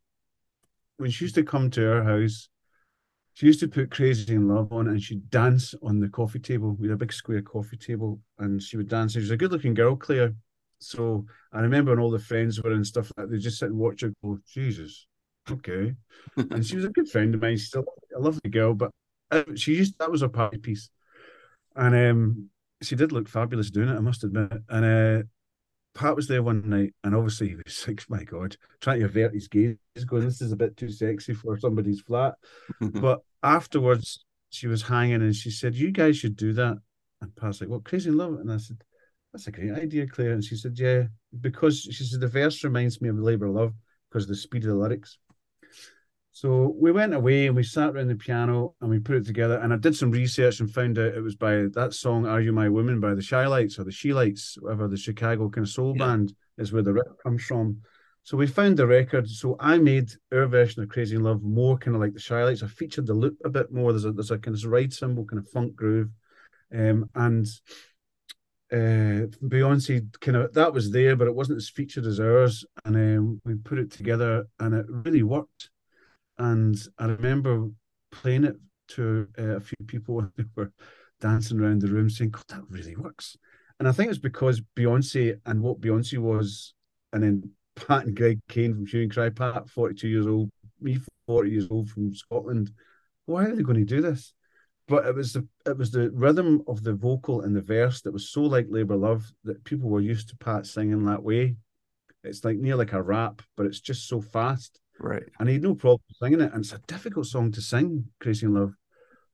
Speaker 2: when she used to come to our house. She used to put Crazy in Love on and she'd dance on the coffee table. We had a big square coffee table and she would dance. She was a good looking girl, Claire. So I remember when all the friends were and stuff like that, they just sit and watch her go, Jesus, okay. *laughs* and she was a good friend of mine. She's still a lovely girl, but she used that was her party piece. And um, she did look fabulous doing it, I must admit. And uh, Pat was there one night, and obviously he was *laughs* like, "My God," trying to avert his gaze, going, "This is a bit too sexy for somebody's flat." *laughs* but afterwards, she was hanging, and she said, "You guys should do that." And Pat's like, "What crazy in love?" And I said, "That's a great idea, Claire." And she said, "Yeah, because she said the verse reminds me of Labour Love because of the speed of the lyrics." So we went away and we sat around the piano and we put it together. And I did some research and found out it was by that song "Are You My Woman" by the Chi-Lites or the She Lights, whatever the Chicago kind of soul
Speaker 1: Yeah.
Speaker 2: band is where the riff comes from. So we found the record. So I made our version of Crazy in Love more kind of like the Chi-Lites. I featured the loop a bit more. There's a there's a kind of ride cymbal, kind of funk groove, um, and uh, Beyonce kind of that was there, but it wasn't as featured as ours. And um, we put it together, and it really worked. And I remember playing it to uh, a few people, *laughs* and they were dancing around the room saying, "God, that really works." And I think it's because Beyonce and what Beyonce was, and then Pat and Greg Kane from Hue and Cry, Pat, 42 years old, me 40 years old from Scotland. Why are they going to do this? But it was the it was the rhythm of the vocal and the verse that was so like Labour Love that people were used to Pat singing that way. It's like near like a rap, but it's just so fast.
Speaker 1: Right.
Speaker 2: And he had no problem singing it. And it's a difficult song to sing, Crazy in Love.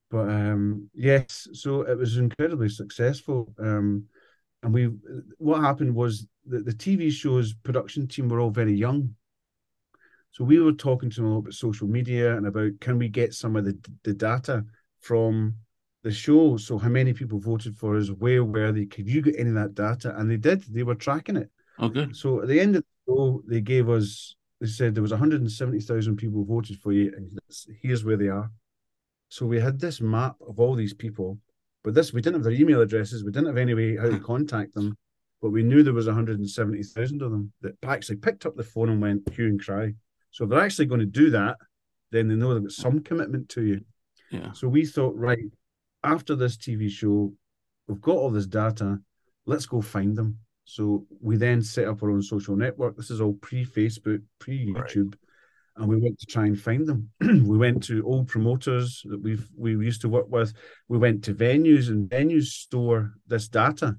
Speaker 2: But um yes, so it was incredibly successful. Um and we what happened was that the TV show's production team were all very young. So we were talking to them a lot about social media and about can we get some of the, the data from the show? So how many people voted for us? Where were they? Could you get any of that data? And they did. They were tracking it.
Speaker 1: Okay.
Speaker 2: So at the end of the show, they gave us. They said there was 170,000 people voted for you, and here's where they are. So we had this map of all these people, but this we didn't have their email addresses. We didn't have any way how to contact them, but we knew there was 170,000 of them that actually picked up the phone and went hue and cry. So if they're actually going to do that, then they know they've got some commitment to you.
Speaker 1: Yeah.
Speaker 2: So we thought, right, after this TV show, we've got all this data, let's go find them. So we then set up our own social network. This is all pre Facebook, pre YouTube. And we went to try and find them. *clears throat* we went to old promoters that we've we used to work with. We went to venues and venues store this data.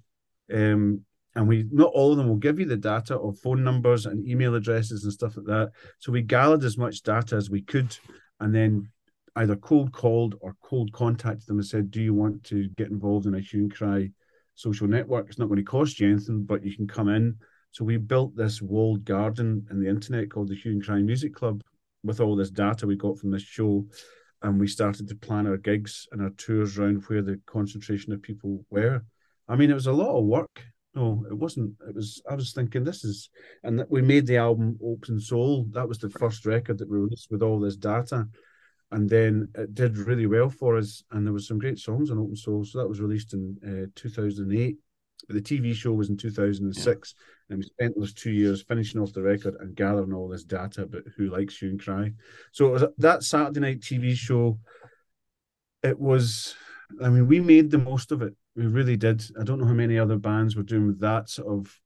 Speaker 2: Um, and we not all of them will give you the data of phone numbers and email addresses and stuff like that. So we gathered as much data as we could and then either cold called or cold contacted them and said, Do you want to get involved in a hue and cry social network? It's not going to cost you anything, but you can come in. So we built this walled garden in the internet called the Hue and Cry Music Club with all this data we got from this show. And we started to plan our gigs and our tours around where the concentration of people were. I mean, it was a lot of work. No, it wasn't. It was. I was thinking this is, and that we made the album Open Soul. That was the first record that we released with all this data, and then it did really well for us. And there was some great songs on Open Soul. So that was released in uh, 2008. But the TV show was in 2006, and we spent those two years finishing off the record and gathering all this data about who likes Hue and Cry. So it was that Saturday night TV show. It was. I mean, we made the most of it. We really did. I don't know how many other bands were doing that sort of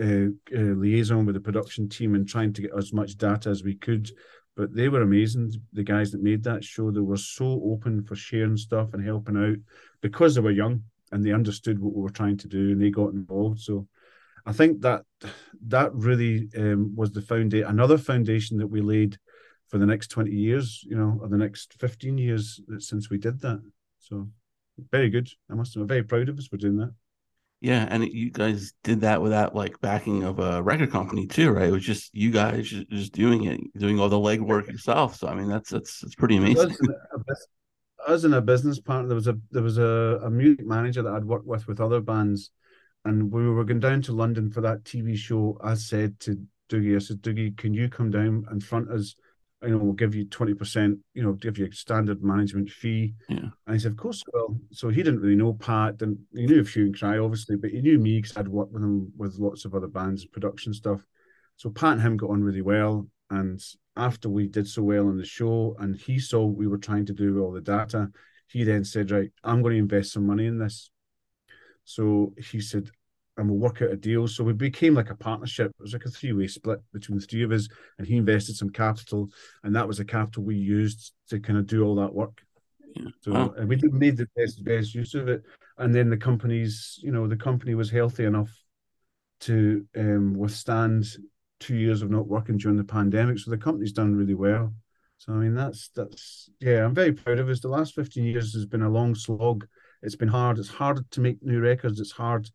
Speaker 2: uh, uh, liaison with the production team and trying to get as much data as we could. But they were amazing. The guys that made that show, they were so open for sharing stuff and helping out because they were young and they understood what we were trying to do and they got involved. So I think that that really um, was the foundation, another foundation that we laid for the next 20 years, you know, or the next 15 years since we did that. So very good. I must I'm very proud of us for doing that.
Speaker 1: Yeah, and you guys did that without like backing of a record company too, right? It was just you guys just, just doing it, doing all the legwork yourself. So I mean, that's that's that's pretty amazing.
Speaker 2: Us and a business partner, there was a there was a, a music manager that I'd worked with with other bands, and we were going down to London for that TV show, I said to Doogie, I said, Doogie, can you come down and front us you know, we'll give you 20%, you know, give you a standard management fee.
Speaker 1: Yeah.
Speaker 2: And he said, of course, well. So he didn't really know Pat, and he knew a Hue and Cry, obviously, but he knew me because I'd worked with him with lots of other bands, and production stuff. So Pat and him got on really well. And after we did so well on the show, and he saw we were trying to do all the data, he then said, Right, I'm going to invest some money in this. So he said, and we'll work out a deal. So we became like a partnership. It was like a three way split between the three of us, and he invested some capital, and that was the capital we used to kind of do all that work.
Speaker 1: Yeah.
Speaker 2: So
Speaker 1: Wow.
Speaker 2: and we made the best best use of it, and then the company's you know the company was healthy enough to um, withstand two years of not working during the pandemic. So the company's done really well. So I mean that's that's yeah I'm very proud of us. The last fifteen years has been a long slog. It's been hard. It's hard to make new records. It's hard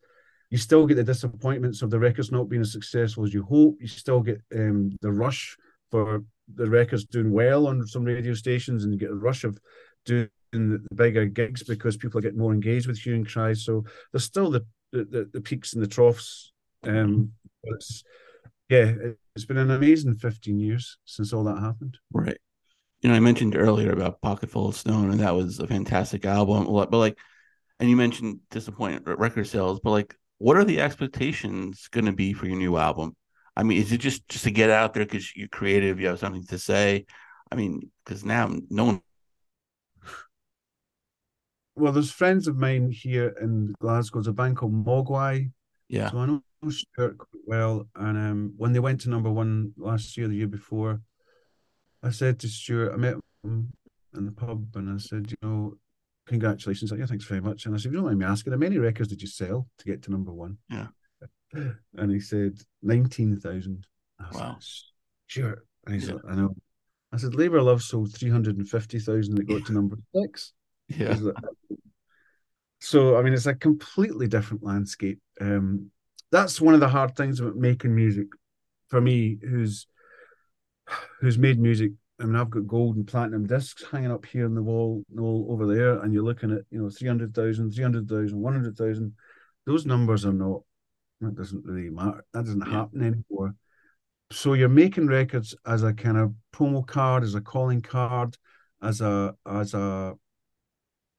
Speaker 2: you still get the disappointments of the records not being as successful as you hope. You still get um, the rush for the records doing well on some radio stations, and you get a rush of doing the bigger gigs because people are getting more engaged with hue and cry. So there's still the the, the peaks and the troughs. Um, but it's yeah, it's been an amazing 15 years since all that happened.
Speaker 1: Right. You know, I mentioned earlier about Pocket Full of Stone, and that was a fantastic album. But like, and you mentioned disappointment record sales, but like, what are the expectations going to be for your new album? I mean, is it just just to get out there because you're creative, you have something to say? I mean, because now no one.
Speaker 2: Well, there's friends of mine here in Glasgow. There's a band called Mogwai.
Speaker 1: Yeah.
Speaker 2: So I know Stuart quite well. And um, when they went to number one last year, the year before, I said to Stuart, I met him in the pub and I said, you know, congratulations. Like, yeah, thanks very much. And I said, you don't mind me asking, how many records did you sell to get to number one?
Speaker 1: Yeah. *laughs*
Speaker 2: And he said, 19,000. I was
Speaker 1: Wow.
Speaker 2: like, sure. And he's
Speaker 1: Yeah.
Speaker 2: like, I know. I said, Labour Love sold 350,000 that got to number *laughs* six.
Speaker 1: Yeah.
Speaker 2: That- So I mean, it's a completely different landscape. Um, that's one of the hard things about making music for me, who's who's made music. I mean, I've got gold and platinum discs hanging up here on the wall, all over there, and you're looking at you know 300,000, 300,000, 100,000. Those numbers are not. That doesn't really matter. That doesn't
Speaker 1: Yeah.
Speaker 2: happen anymore. So you're making records as a kind of promo card, as a calling card, as a as a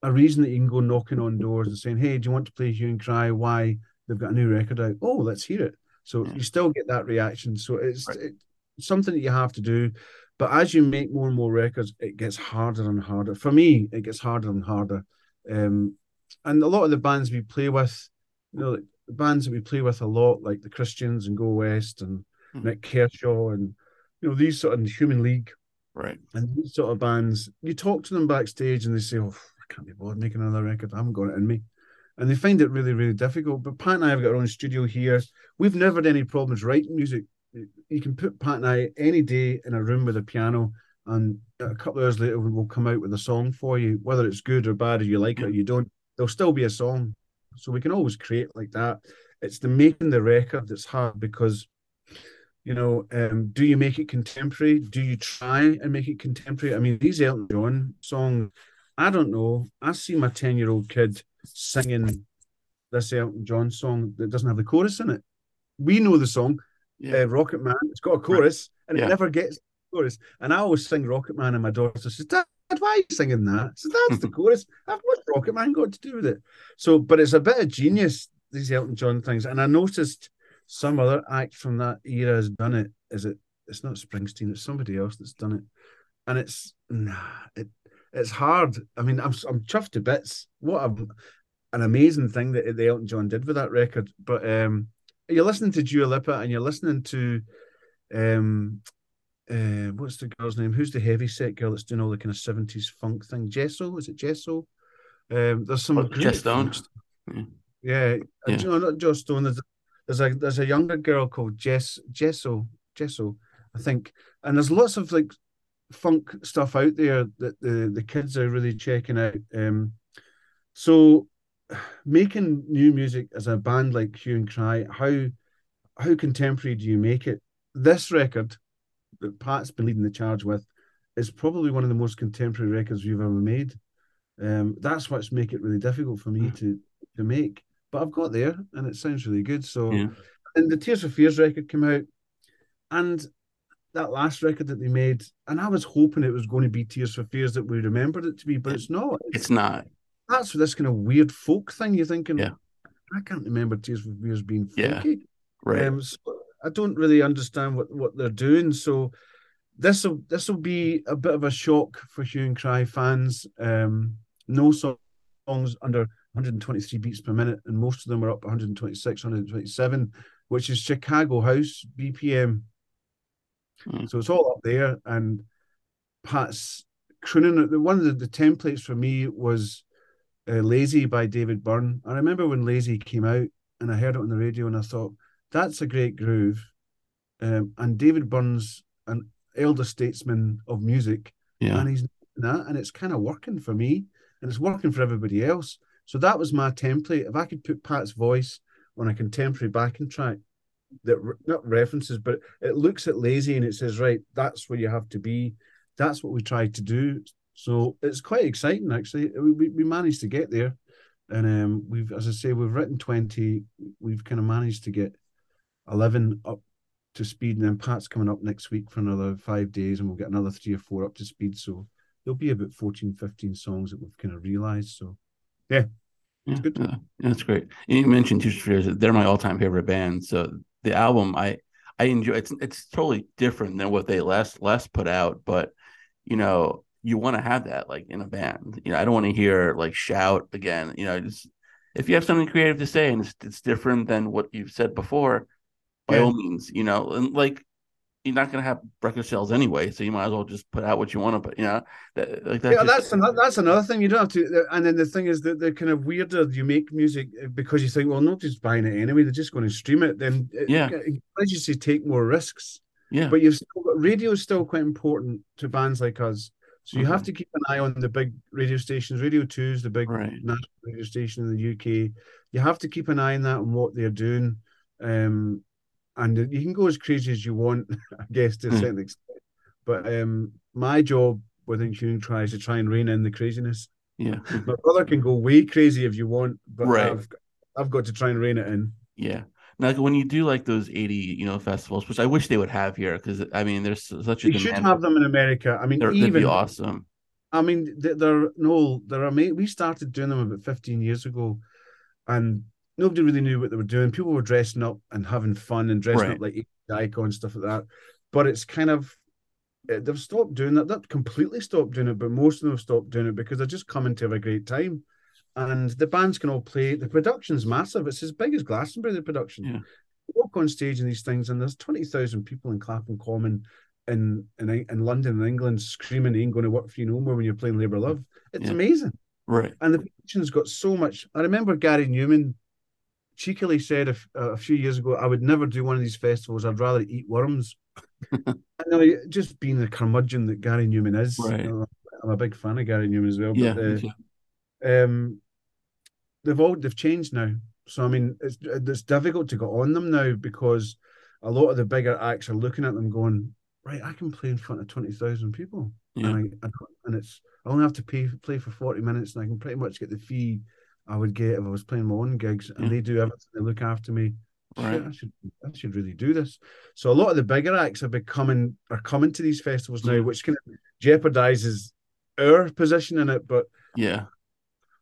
Speaker 2: a reason that you can go knocking on doors and saying, "Hey, do you want to play Hue and Cry? Why they've got a new record out? Oh, let's hear it." So
Speaker 1: Yeah.
Speaker 2: you still get that reaction. So it's
Speaker 1: Right.
Speaker 2: it, something that you have to do. But as you make more and more records, it gets harder and harder. For me, it gets harder and harder. Um, and a lot of the bands we play with, you know, the bands that we play with a lot, like the Christians and Go West and
Speaker 1: Mhm.
Speaker 2: Nik Kershaw and you know these sort of Human League
Speaker 1: Right.
Speaker 2: and these sort of bands, you talk to them backstage and they say, Oh, I can't be bothered making another record. I haven't got it in me. And they find it really, really difficult. But Pat and I have got our own studio here. We've never had any problems writing music. You can put Pat and I any day in a room with a piano, and a couple of hours later, we'll come out with a song for you, whether it's good or bad, or you like it or you don't, there'll still be a song. So we can always create like that. It's the making the record that's hard because you know, um, do you make it contemporary? Do you try and make it contemporary? I mean, these Elton John songs, I don't know. I see my 10 year old kid singing this Elton John song that doesn't have the chorus in it. We know the song,
Speaker 1: Yeah.
Speaker 2: uh, Rocket Man. It's got a chorus and
Speaker 1: Yeah.
Speaker 2: it never gets a chorus. And I always sing Rocket Man, and my daughter says, Dad, why are you singing that? So That's the *laughs* chorus. I've what's Rocket Man got to do with it? So, but it's a bit of genius, these Elton John things. And I noticed some other act from that era has done it. Is it? It's not Springsteen. It's somebody else that's done it, and it's nah. It it's hard. I mean, I'm I'm chuffed to bits. What a, an amazing thing that the Elton John did with that record. But um, you're listening to Dua Lipa and you're listening to um, uh, what's the girl's name? Who's the heavy set girl that's doing all the kind of seventies funk thing? Gesso? Is it Gesso? Um, there's some
Speaker 1: Oh, Jess Stone. Yeah.
Speaker 2: Yeah,
Speaker 1: Yeah.
Speaker 2: yeah. no, not Joss Stone. There's, There's a there's a younger girl called Jess Jesso Jesso, I think, and there's lots of like funk stuff out there that the the kids are really checking out. Um, so making new music as a band like Hue and Cry, how how contemporary do you make it? This record that Pat's been leading the charge with is probably one of the most contemporary records we've ever made. Um, that's what's make it really difficult for me to to make. But I've got there, and it sounds really good. So,
Speaker 1: Yeah.
Speaker 2: and the Tears for Fears record came out, and that last record that they made, and I was hoping it was going to be Tears for Fears that we remembered it to be, but it's not. It's,
Speaker 1: It's not.
Speaker 2: That's this kind of weird folk thing. You're thinking,
Speaker 1: Yeah.
Speaker 2: I can't remember Tears for Fears being
Speaker 1: Yeah. Right.
Speaker 2: Um, so I don't really understand what, what they're doing. So this will this will be a bit of a shock for Hue and Cry fans. Um, no songs under 123 beats per minute, and most of them are up 126, 127, which is Chicago house BPM.
Speaker 1: Hmm.
Speaker 2: So it's all up there, and Pat's crooning. One of the, the templates for me was uh, "Lazy" by David Byrne. I remember when "Lazy" came out, and I heard it on the radio, and I thought that's a great groove. Um, and David Byrne's an elder statesman of music,
Speaker 1: yeah.
Speaker 2: and he's that, and it's kind of working for me, and it's working for everybody else. So that was my template. If I could put Pat's voice on a contemporary backing track that re- not references, but it looks at lazy and it says, right, that's where you have to be. That's what we tried to do. So it's quite exciting, actually. We, we, managed to get there, and um, we've, as I say, we've written twenty. We've kind of managed to get eleven up to speed, and then Pat's coming up next week for another five days, and we'll get another three or four up to speed. So there'll be about 14, 15 songs that we've kind of realized. So
Speaker 1: Yeah, It's
Speaker 2: good.
Speaker 1: yeah, that's great. And you mentioned Tears for Fears; they're my all-time favorite band. So the album, I I enjoy. It's it's totally different than what they last last put out, but you know, you want to have that like in a band. You know, I don't want to hear like shout again. You know, just if you have something creative to say and it's it's different than what you've said before, by
Speaker 2: Yeah.
Speaker 1: all means, you know, and like you're not gonna have record sales anyway, so you might as well just put out what you want to put. You know, that like that.
Speaker 2: yeah,
Speaker 1: just-
Speaker 2: that's another that's another thing you don't have to. And then the thing is that the kind of weirder you make music uh, because you think, well, nobody's buying it anyway; they're just going to stream it. Then it,
Speaker 1: Yeah.
Speaker 2: it encourages you to take more risks.
Speaker 1: yeah,
Speaker 2: But you've still got radio is still quite important to bands like us. So you have
Speaker 1: Mhm.
Speaker 2: to keep an eye on the big radio stations. Radio Two is the big
Speaker 1: Right.
Speaker 2: national radio station in the UK. You have to keep an eye on that and what they're doing. Um, and you can go as crazy as you want, *laughs* I guess, to a
Speaker 1: Hmm.
Speaker 2: certain extent. But um, my job within and Cry is to try and rein in the craziness.
Speaker 1: yeah.
Speaker 2: My brother can go way crazy if you want, but
Speaker 1: Right.
Speaker 2: I've I've got to try and rein it in.
Speaker 1: Yeah. Now, like when you do like those 80, you know, festivals, which I wish they would have here, because I mean, there's such a
Speaker 2: We should have them in America. I mean,
Speaker 1: They're- They'd
Speaker 2: even
Speaker 1: be awesome.
Speaker 2: I mean, th- they're no, they're amazing. We started doing them about 15 years ago, and nobody really knew what they were doing. People were dressing up and having fun and dressing
Speaker 1: Right.
Speaker 2: up like icons stuff like that. But it's kind of eh, they've stopped doing that. Not completely stopped doing it, but most of them have stopped doing it because they're just coming to have a great time. And the bands can all play. The production's massive. It's as big as Glastonbury. The production.
Speaker 1: Yeah.
Speaker 2: Walk on stage in these things, and there's twenty thousand people in Clapham Common in in in London and England screaming, "Ain't going to work for you no more" when you're playing Labour Love. It's
Speaker 1: Yeah.
Speaker 2: amazing,
Speaker 1: Right.
Speaker 2: and the production's got so much. I remember Gary Numan cheekily said a few years ago, "I would never do one of these festivals. I'd rather eat worms." *laughs* and I just being the curmudgeon that Gary Numan is.
Speaker 1: Right.
Speaker 2: uh, I'm a big fan of Gary Numan as well.
Speaker 1: Yeah.
Speaker 2: But, uh,
Speaker 1: too.
Speaker 2: Um, they've all they've changed now. So I mean, it's it's difficult to get on them now because a lot of the bigger acts are looking at them going, right, I can play in front of twenty thousand people,
Speaker 1: Yeah.
Speaker 2: and I, I and it's I only have to pay play for forty minutes, and I can pretty much get the fee I would get if I was playing my own gigs, and
Speaker 1: Yeah.
Speaker 2: they do everything. They look after me.
Speaker 1: Right.
Speaker 2: I should I should really do this. So a lot of the bigger acts are becoming are coming to these festivals now,
Speaker 1: Mhm.
Speaker 2: which kind of jeopardizes our position in it, but
Speaker 1: Yeah.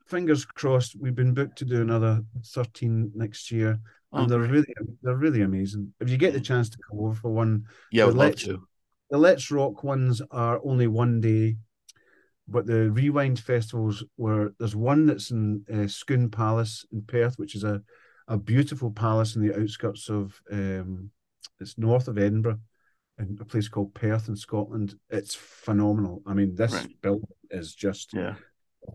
Speaker 2: Fingers crossed. We've been booked to do another thirteen next year,
Speaker 1: Oh,
Speaker 2: and they're
Speaker 1: great.
Speaker 2: really they're really amazing. If you get the chance to come over for one,
Speaker 1: yeah, I would love to.
Speaker 2: the Let's Rock ones are only one day, but the Rewind festivals were there's one that's in uh, Scone Palace in Perth, which is a a beautiful palace in the outskirts of um, it's north of Edinburgh, in a place called Perth in Scotland. It's phenomenal. I mean, this
Speaker 1: Right.
Speaker 2: building is just
Speaker 1: Yeah.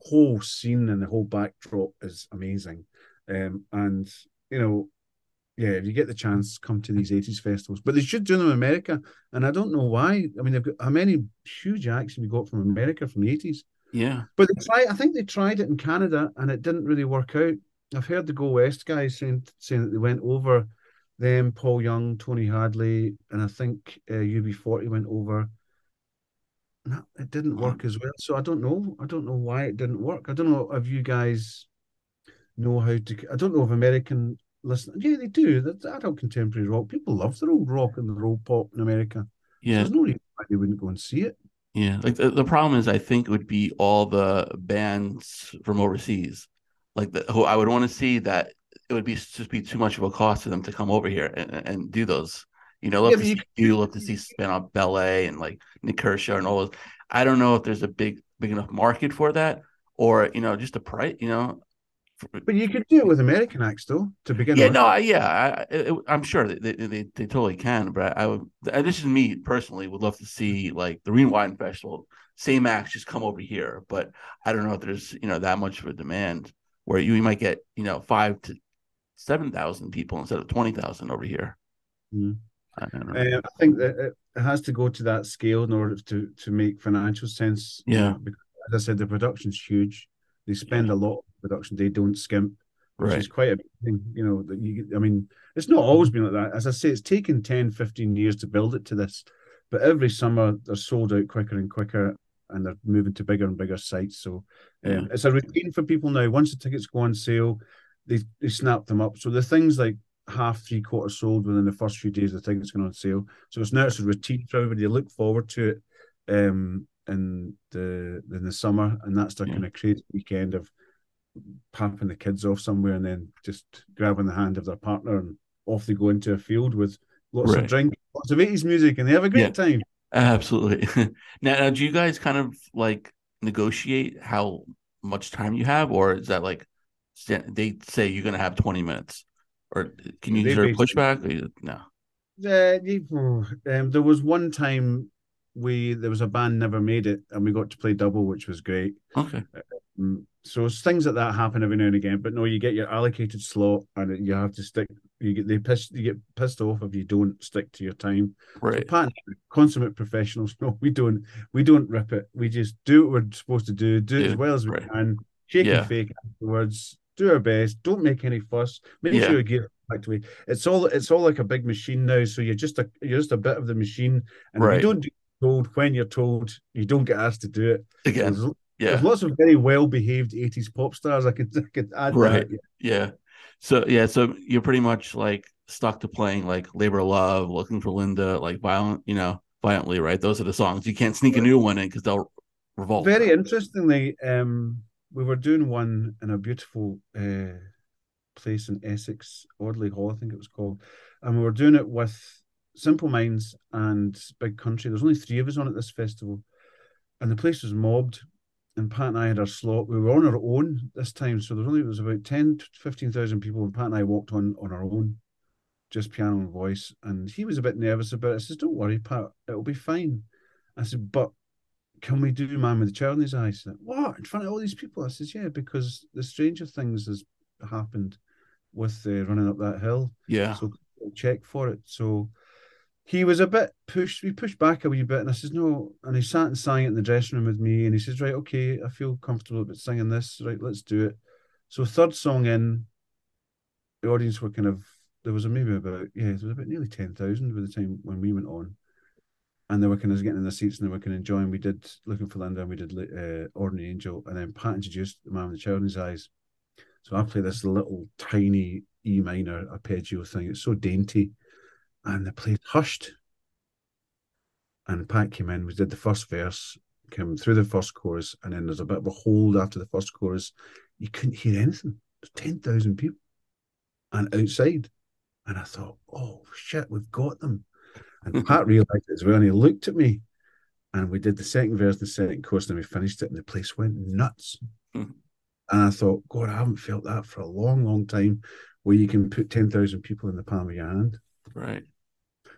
Speaker 2: Whole scene and the whole backdrop is amazing. Um, and you know, yeah, if you get the chance, come to these 80s festivals. But they should do them in America. And I don't know why. I mean, they've got how many huge acts have we got from America from the 80s?
Speaker 1: Yeah.
Speaker 2: But they tried, I think they tried it in Canada and it didn't really work out. I've heard the Go West guys saying saying that they went over them, Paul Young, Tony Hadley, and I think uh, UB40 went over. No, it didn't work as well. So I don't know. I don't know why it didn't work. I don't know if you guys know how to. I don't know if American listen. Yeah, they do. That's adult contemporary rock. People love their old rock and their old pop in America.
Speaker 1: Yeah.
Speaker 2: There's no reason why they wouldn't go and see it.
Speaker 1: Yeah, like the, the problem is, I think it would be all the bands from overseas, like the, who I would want to see that it would be just be too much of a cost for them to come over here and, and do those. You know, love
Speaker 2: Yeah,
Speaker 1: to
Speaker 2: you
Speaker 1: see you, love to see Spandau Ballet and like Nik Kershaw and all those. I don't know if there's a big big enough market for that, or you know, just a price. You know,
Speaker 2: But you could do it with American acts, though, to begin
Speaker 1: yeah,
Speaker 2: with.
Speaker 1: no, I- yeah, I, I'm sure they, they, they totally can, but I would. and This is me personally would love to see like the Rewind Festival, same acts just come over here, but I don't know if there's you know that much of a demand where you, might get you know five to seven thousand people instead of twenty thousand over here.
Speaker 2: Mm.
Speaker 1: I don't know.
Speaker 2: Uh, I think that it, has to go to that scale in order to to make financial sense.
Speaker 1: Yeah.
Speaker 2: because, as I said, the production's huge. They spend a lot of production. They don't skimp, which
Speaker 1: right.
Speaker 2: is quite a thing. You know, that you. I mean, it's not always been like that. As I say, it's taken 10, 15 years to build it to this, but every summer they're sold out quicker and quicker, and they're moving to bigger and bigger sites. So um, it's a routine for people now. Once the tickets go on sale, they they snap them up. So the things like half, three quarters sold within the first few days the tickets going on sale. So it's now it's a routine for everybody. They look forward to it um in the in the summer, and that's their
Speaker 1: Yeah.
Speaker 2: kind of crazy weekend of papping the kids off somewhere and then just grabbing the hand of their partner and off they go into a field with lots
Speaker 1: Right.
Speaker 2: of drink, lots of 80s music, and they have a great
Speaker 1: Yeah.
Speaker 2: time.
Speaker 1: Absolutely. *laughs* now, now, do you guys kind of like negotiate how much time you have, or is that like they say you're going to have 20 minutes, or can you
Speaker 2: They
Speaker 1: is there a
Speaker 2: basically-
Speaker 1: pushback? Or no.
Speaker 2: Uh, *sighs* um, there was one time we there was a band never made it, and we got to play double, which was great.
Speaker 1: Okay.
Speaker 2: Mm, So things like that happen every now and again. But no, you get your allocated slot, and you have to stick. You get they piss. You get pissed off if you don't stick to your time. So
Speaker 1: Right.
Speaker 2: Pat, I are consummate professionals. *laughs* No, we don't. We don't rip it. We just do what we're supposed to do. Do it as well as we
Speaker 1: right.
Speaker 2: can. Shake
Speaker 1: Yeah.
Speaker 2: and fake afterwards. Do our best. Don't make any fuss. Make
Speaker 1: Yeah.
Speaker 2: sure you get back to it. It's all. It's all like a big machine now. So you're just a. You're just a bit of the machine. And
Speaker 1: Right.
Speaker 2: you don't do told when you're told, you don't get asked to do it.
Speaker 1: Again.
Speaker 2: There's,
Speaker 1: Yeah.
Speaker 2: there's lots of very well behaved 80s pop stars. I could, I could add
Speaker 1: Right.
Speaker 2: that.
Speaker 1: Yeah. So yeah, so you're pretty much like stuck to playing like Labor of Love, Looking for Linda, like violent, you know, violently, right? Those are the songs. You can't sneak a new one in because they'll revolt.
Speaker 2: Very interestingly, um, we were doing one in a beautiful uh, place in Essex, Audley Hall, I think it was called, and we were doing it with Simple Minds and Big Country. There's only three of us on at this festival, and the place was mobbed. And Pat and I had our slot. We were on our own this time, so there was only it was about 10 to 15,000 people, and Pat and I walked on on our own, just piano and voice. And he was a bit nervous about it. I says, "Don't worry, Pat, it'll be fine." I said, "But can we do Man with the Child in His Eyes? Like, what? In front of all these people? I says, yeah, because the Stranger Things has happened with uh, running up that hill.
Speaker 1: Yeah.
Speaker 2: So check for it. So he was a bit pushed. We pushed back a wee bit, and I says, no. And he sat and sang it in the dressing room with me, and he says, right, okay, I feel comfortable about singing this. Right, let's do it. So third song in, the audience were kind of there was a maybe about yeah, there was about nearly ten thousand by the time when we went on and kind of getting in the seats and kind of enjoying. We did Looking for Linda and we did uh, Ordinary Angel, and then Pat introduced the man with the child in his eyes. So I play this little tiny E minor arpeggio thing. It's so dainty, and the place hushed. And Pat came in. We did the first verse, came through the first chorus, and then there's a bit of a hold after the first chorus. You couldn't hear anything. There's ten thousand people, and outside, and I thought, oh shit, we've got them. And Pat realized it as well, and he looked at me, and we did the second verse, the second chorus, and we finished it, and the place went nuts.
Speaker 1: Mhm.
Speaker 2: And I thought, God, I haven't felt that for a long, long time, where you can put ten thousand people in the palm of your hand.
Speaker 1: Right.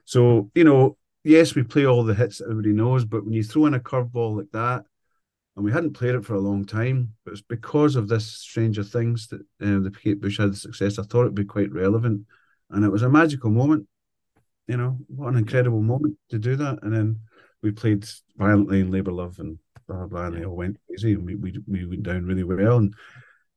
Speaker 2: So you know, yes, we play all the hits that everybody knows, but when you throw in a curveball like that, and we hadn't played it for a long time, but it's because of this Stranger Things that uh, the Kate Bush had the success. I thought it'd be quite relevant and it was a magical moment. You know, what an incredible moment to do that. And then we played violently in Labour Love and blah blah, blah and they all went crazy. And we, we we went down really well. And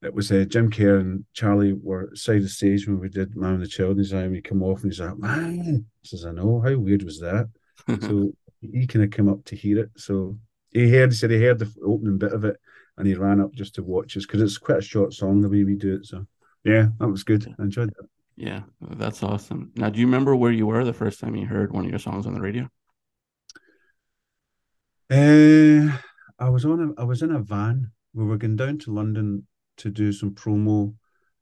Speaker 2: it was uh, Jim Kerr and Charlie were side of stage when we did Man and the Children's Eye. And we come off and he's like, "Man," I says, "I know. How weird was that?" *laughs* so he kind of came up to hear it. So he heard, he said he heard the opening bit of it, and he ran up just to watch us because it's quite a short song the way we do it. So yeah, that was good. I enjoyed that.
Speaker 1: Yeah, that's awesome. Now, do you remember where you were the first time you heard one of your songs on the radio?
Speaker 2: Uh, I was on a, I was in a van. We were going down to London to do some promo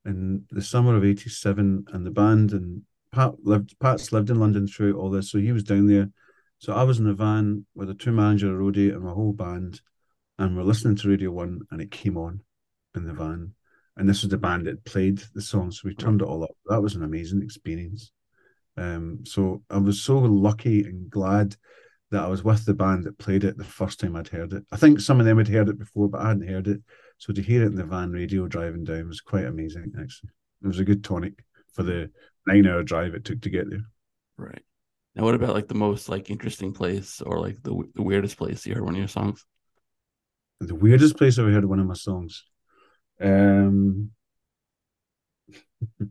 Speaker 2: in the summer of '87, and the band and Pat lived. Pat's lived in London through all this, so he was down there. So I was in a van with a two manager, a roadie, and my whole band, and we're listening to Radio One, and it came on in the van, and this was the band that played the song, so we turned it all up. That was an amazing experience. Um, so I was so lucky and glad that I was with the band that played it the first time I'd heard it. I think some of them had heard it before, but I hadn't heard it. So to hear it in the van radio driving down was quite amazing, actually. It was a good tonic for the nine hour drive it took to get there.
Speaker 1: Right. Now, what about like the most like interesting place or like the the weirdest place you heard one of your songs?
Speaker 2: The weirdest place I've heard one of my songs. Um, *laughs*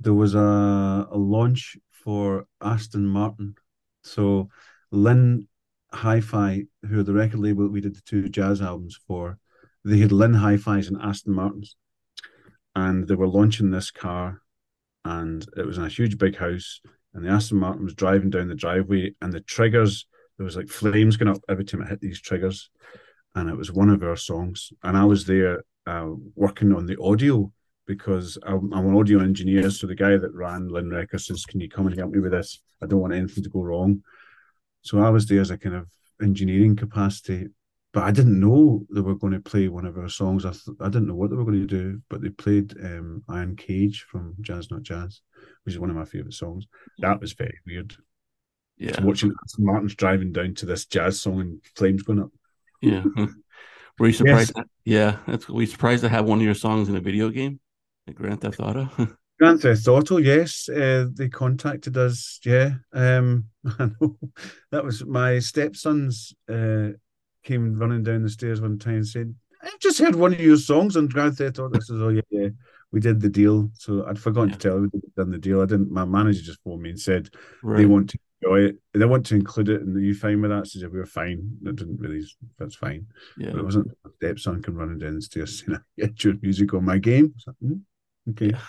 Speaker 2: there was a, a launch for Aston Martin. So Linn Hi-Fi, who are the record label that we did the two jazz albums for, they had Linn Hi-Fi's and Aston Martins, and they were launching this car, and it was in a huge big house, and the Aston Martin was driving down the driveway, and the triggers there was like flames going up every time it hit these triggers, and it was one of our songs, and I was there uh, working on the audio because I'm, I'm, an audio engineer. So the guy that ran Linn Records says, "Can you come and help me with this? I don't want anything to go wrong." So I was there as a kind of engineering capacity, but I didn't know they were going to play one of our songs. I th- I didn't know what they were going to do, but they played um, Iron Cage from Jazz Not Jazz, which is one of my favorite songs. That was very weird.
Speaker 1: Yeah,
Speaker 2: watching Martin's driving down to this jazz song and flames going up.
Speaker 1: Yeah. Were you surprised? Yes. Yeah, that's. Were you surprised to have one of your songs in a video game, like Grand Theft Auto? *laughs*
Speaker 2: Grand Theft Auto, yes. Uh, they contacted us. Yeah, um, *laughs* I know that was my stepsons. Uh, came running down the stairs one time and said, "I've just heard one of your songs on Grand Theft Auto." I says, "Oh yeah, yeah." We did the deal, so I'd forgotten yeah. to tell we would done the deal. I didn't. My manager just phoned me and said right. they want to enjoy it. They want to include it, and are you fine with that? Yeah, we were fine. That didn't really. That's fine. Yeah. But it wasn't. Stepson come running down the stairs saying, "Get your music on my game." Like, mm, okay. Yeah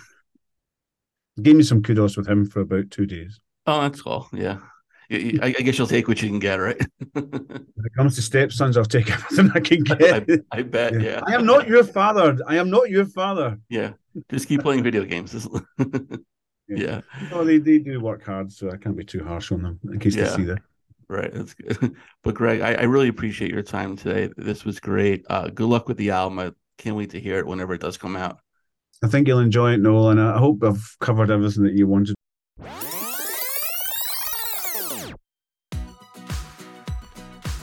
Speaker 2: gave me some kudos with him for about two days.
Speaker 1: Oh, that's cool. Yeah. I, I guess you'll take what you can get, right? *laughs*
Speaker 2: when it comes to stepsons, I'll take *laughs* everything I can get.
Speaker 1: I, I bet, yeah. yeah.
Speaker 2: I am not your father. I am not your father.
Speaker 1: Yeah. Just keep playing video games. *laughs* yeah. yeah.
Speaker 2: No, they, they do work hard, so I can't be too harsh on them in case yeah. they see that.
Speaker 1: Right. That's good. *laughs* But Greg, I, I, really appreciate your time today. This was great. Uh, good luck with the album. I can't wait to hear it whenever it does come out.
Speaker 2: I think you'll enjoy it, Noel, and I hope I've covered everything that you wanted.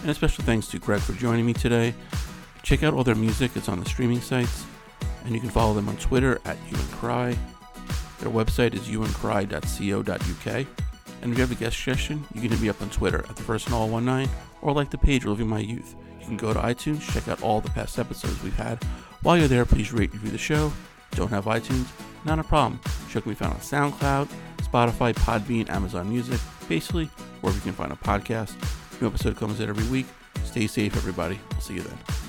Speaker 1: And a special thanks to Greg for joining me today. Check out all their music, it's on the streaming sites, and you can follow them on Twitter at Hue and Cry. Their website is hueandcry.co.uk. And if you have a guest suggestion, you can hit me up on Twitter at the first and all 19 or like the page Living My Youth. You can go to iTunes, check out all the past episodes we've had. While you're there, please rate and review the show don't have iTunes? Not a problem. Show can be found on SoundCloud, Spotify, Podbean, Amazon Music, basically wherever you can find a podcast. New episode comes out every week. Stay safe, everybody. I'll see you then.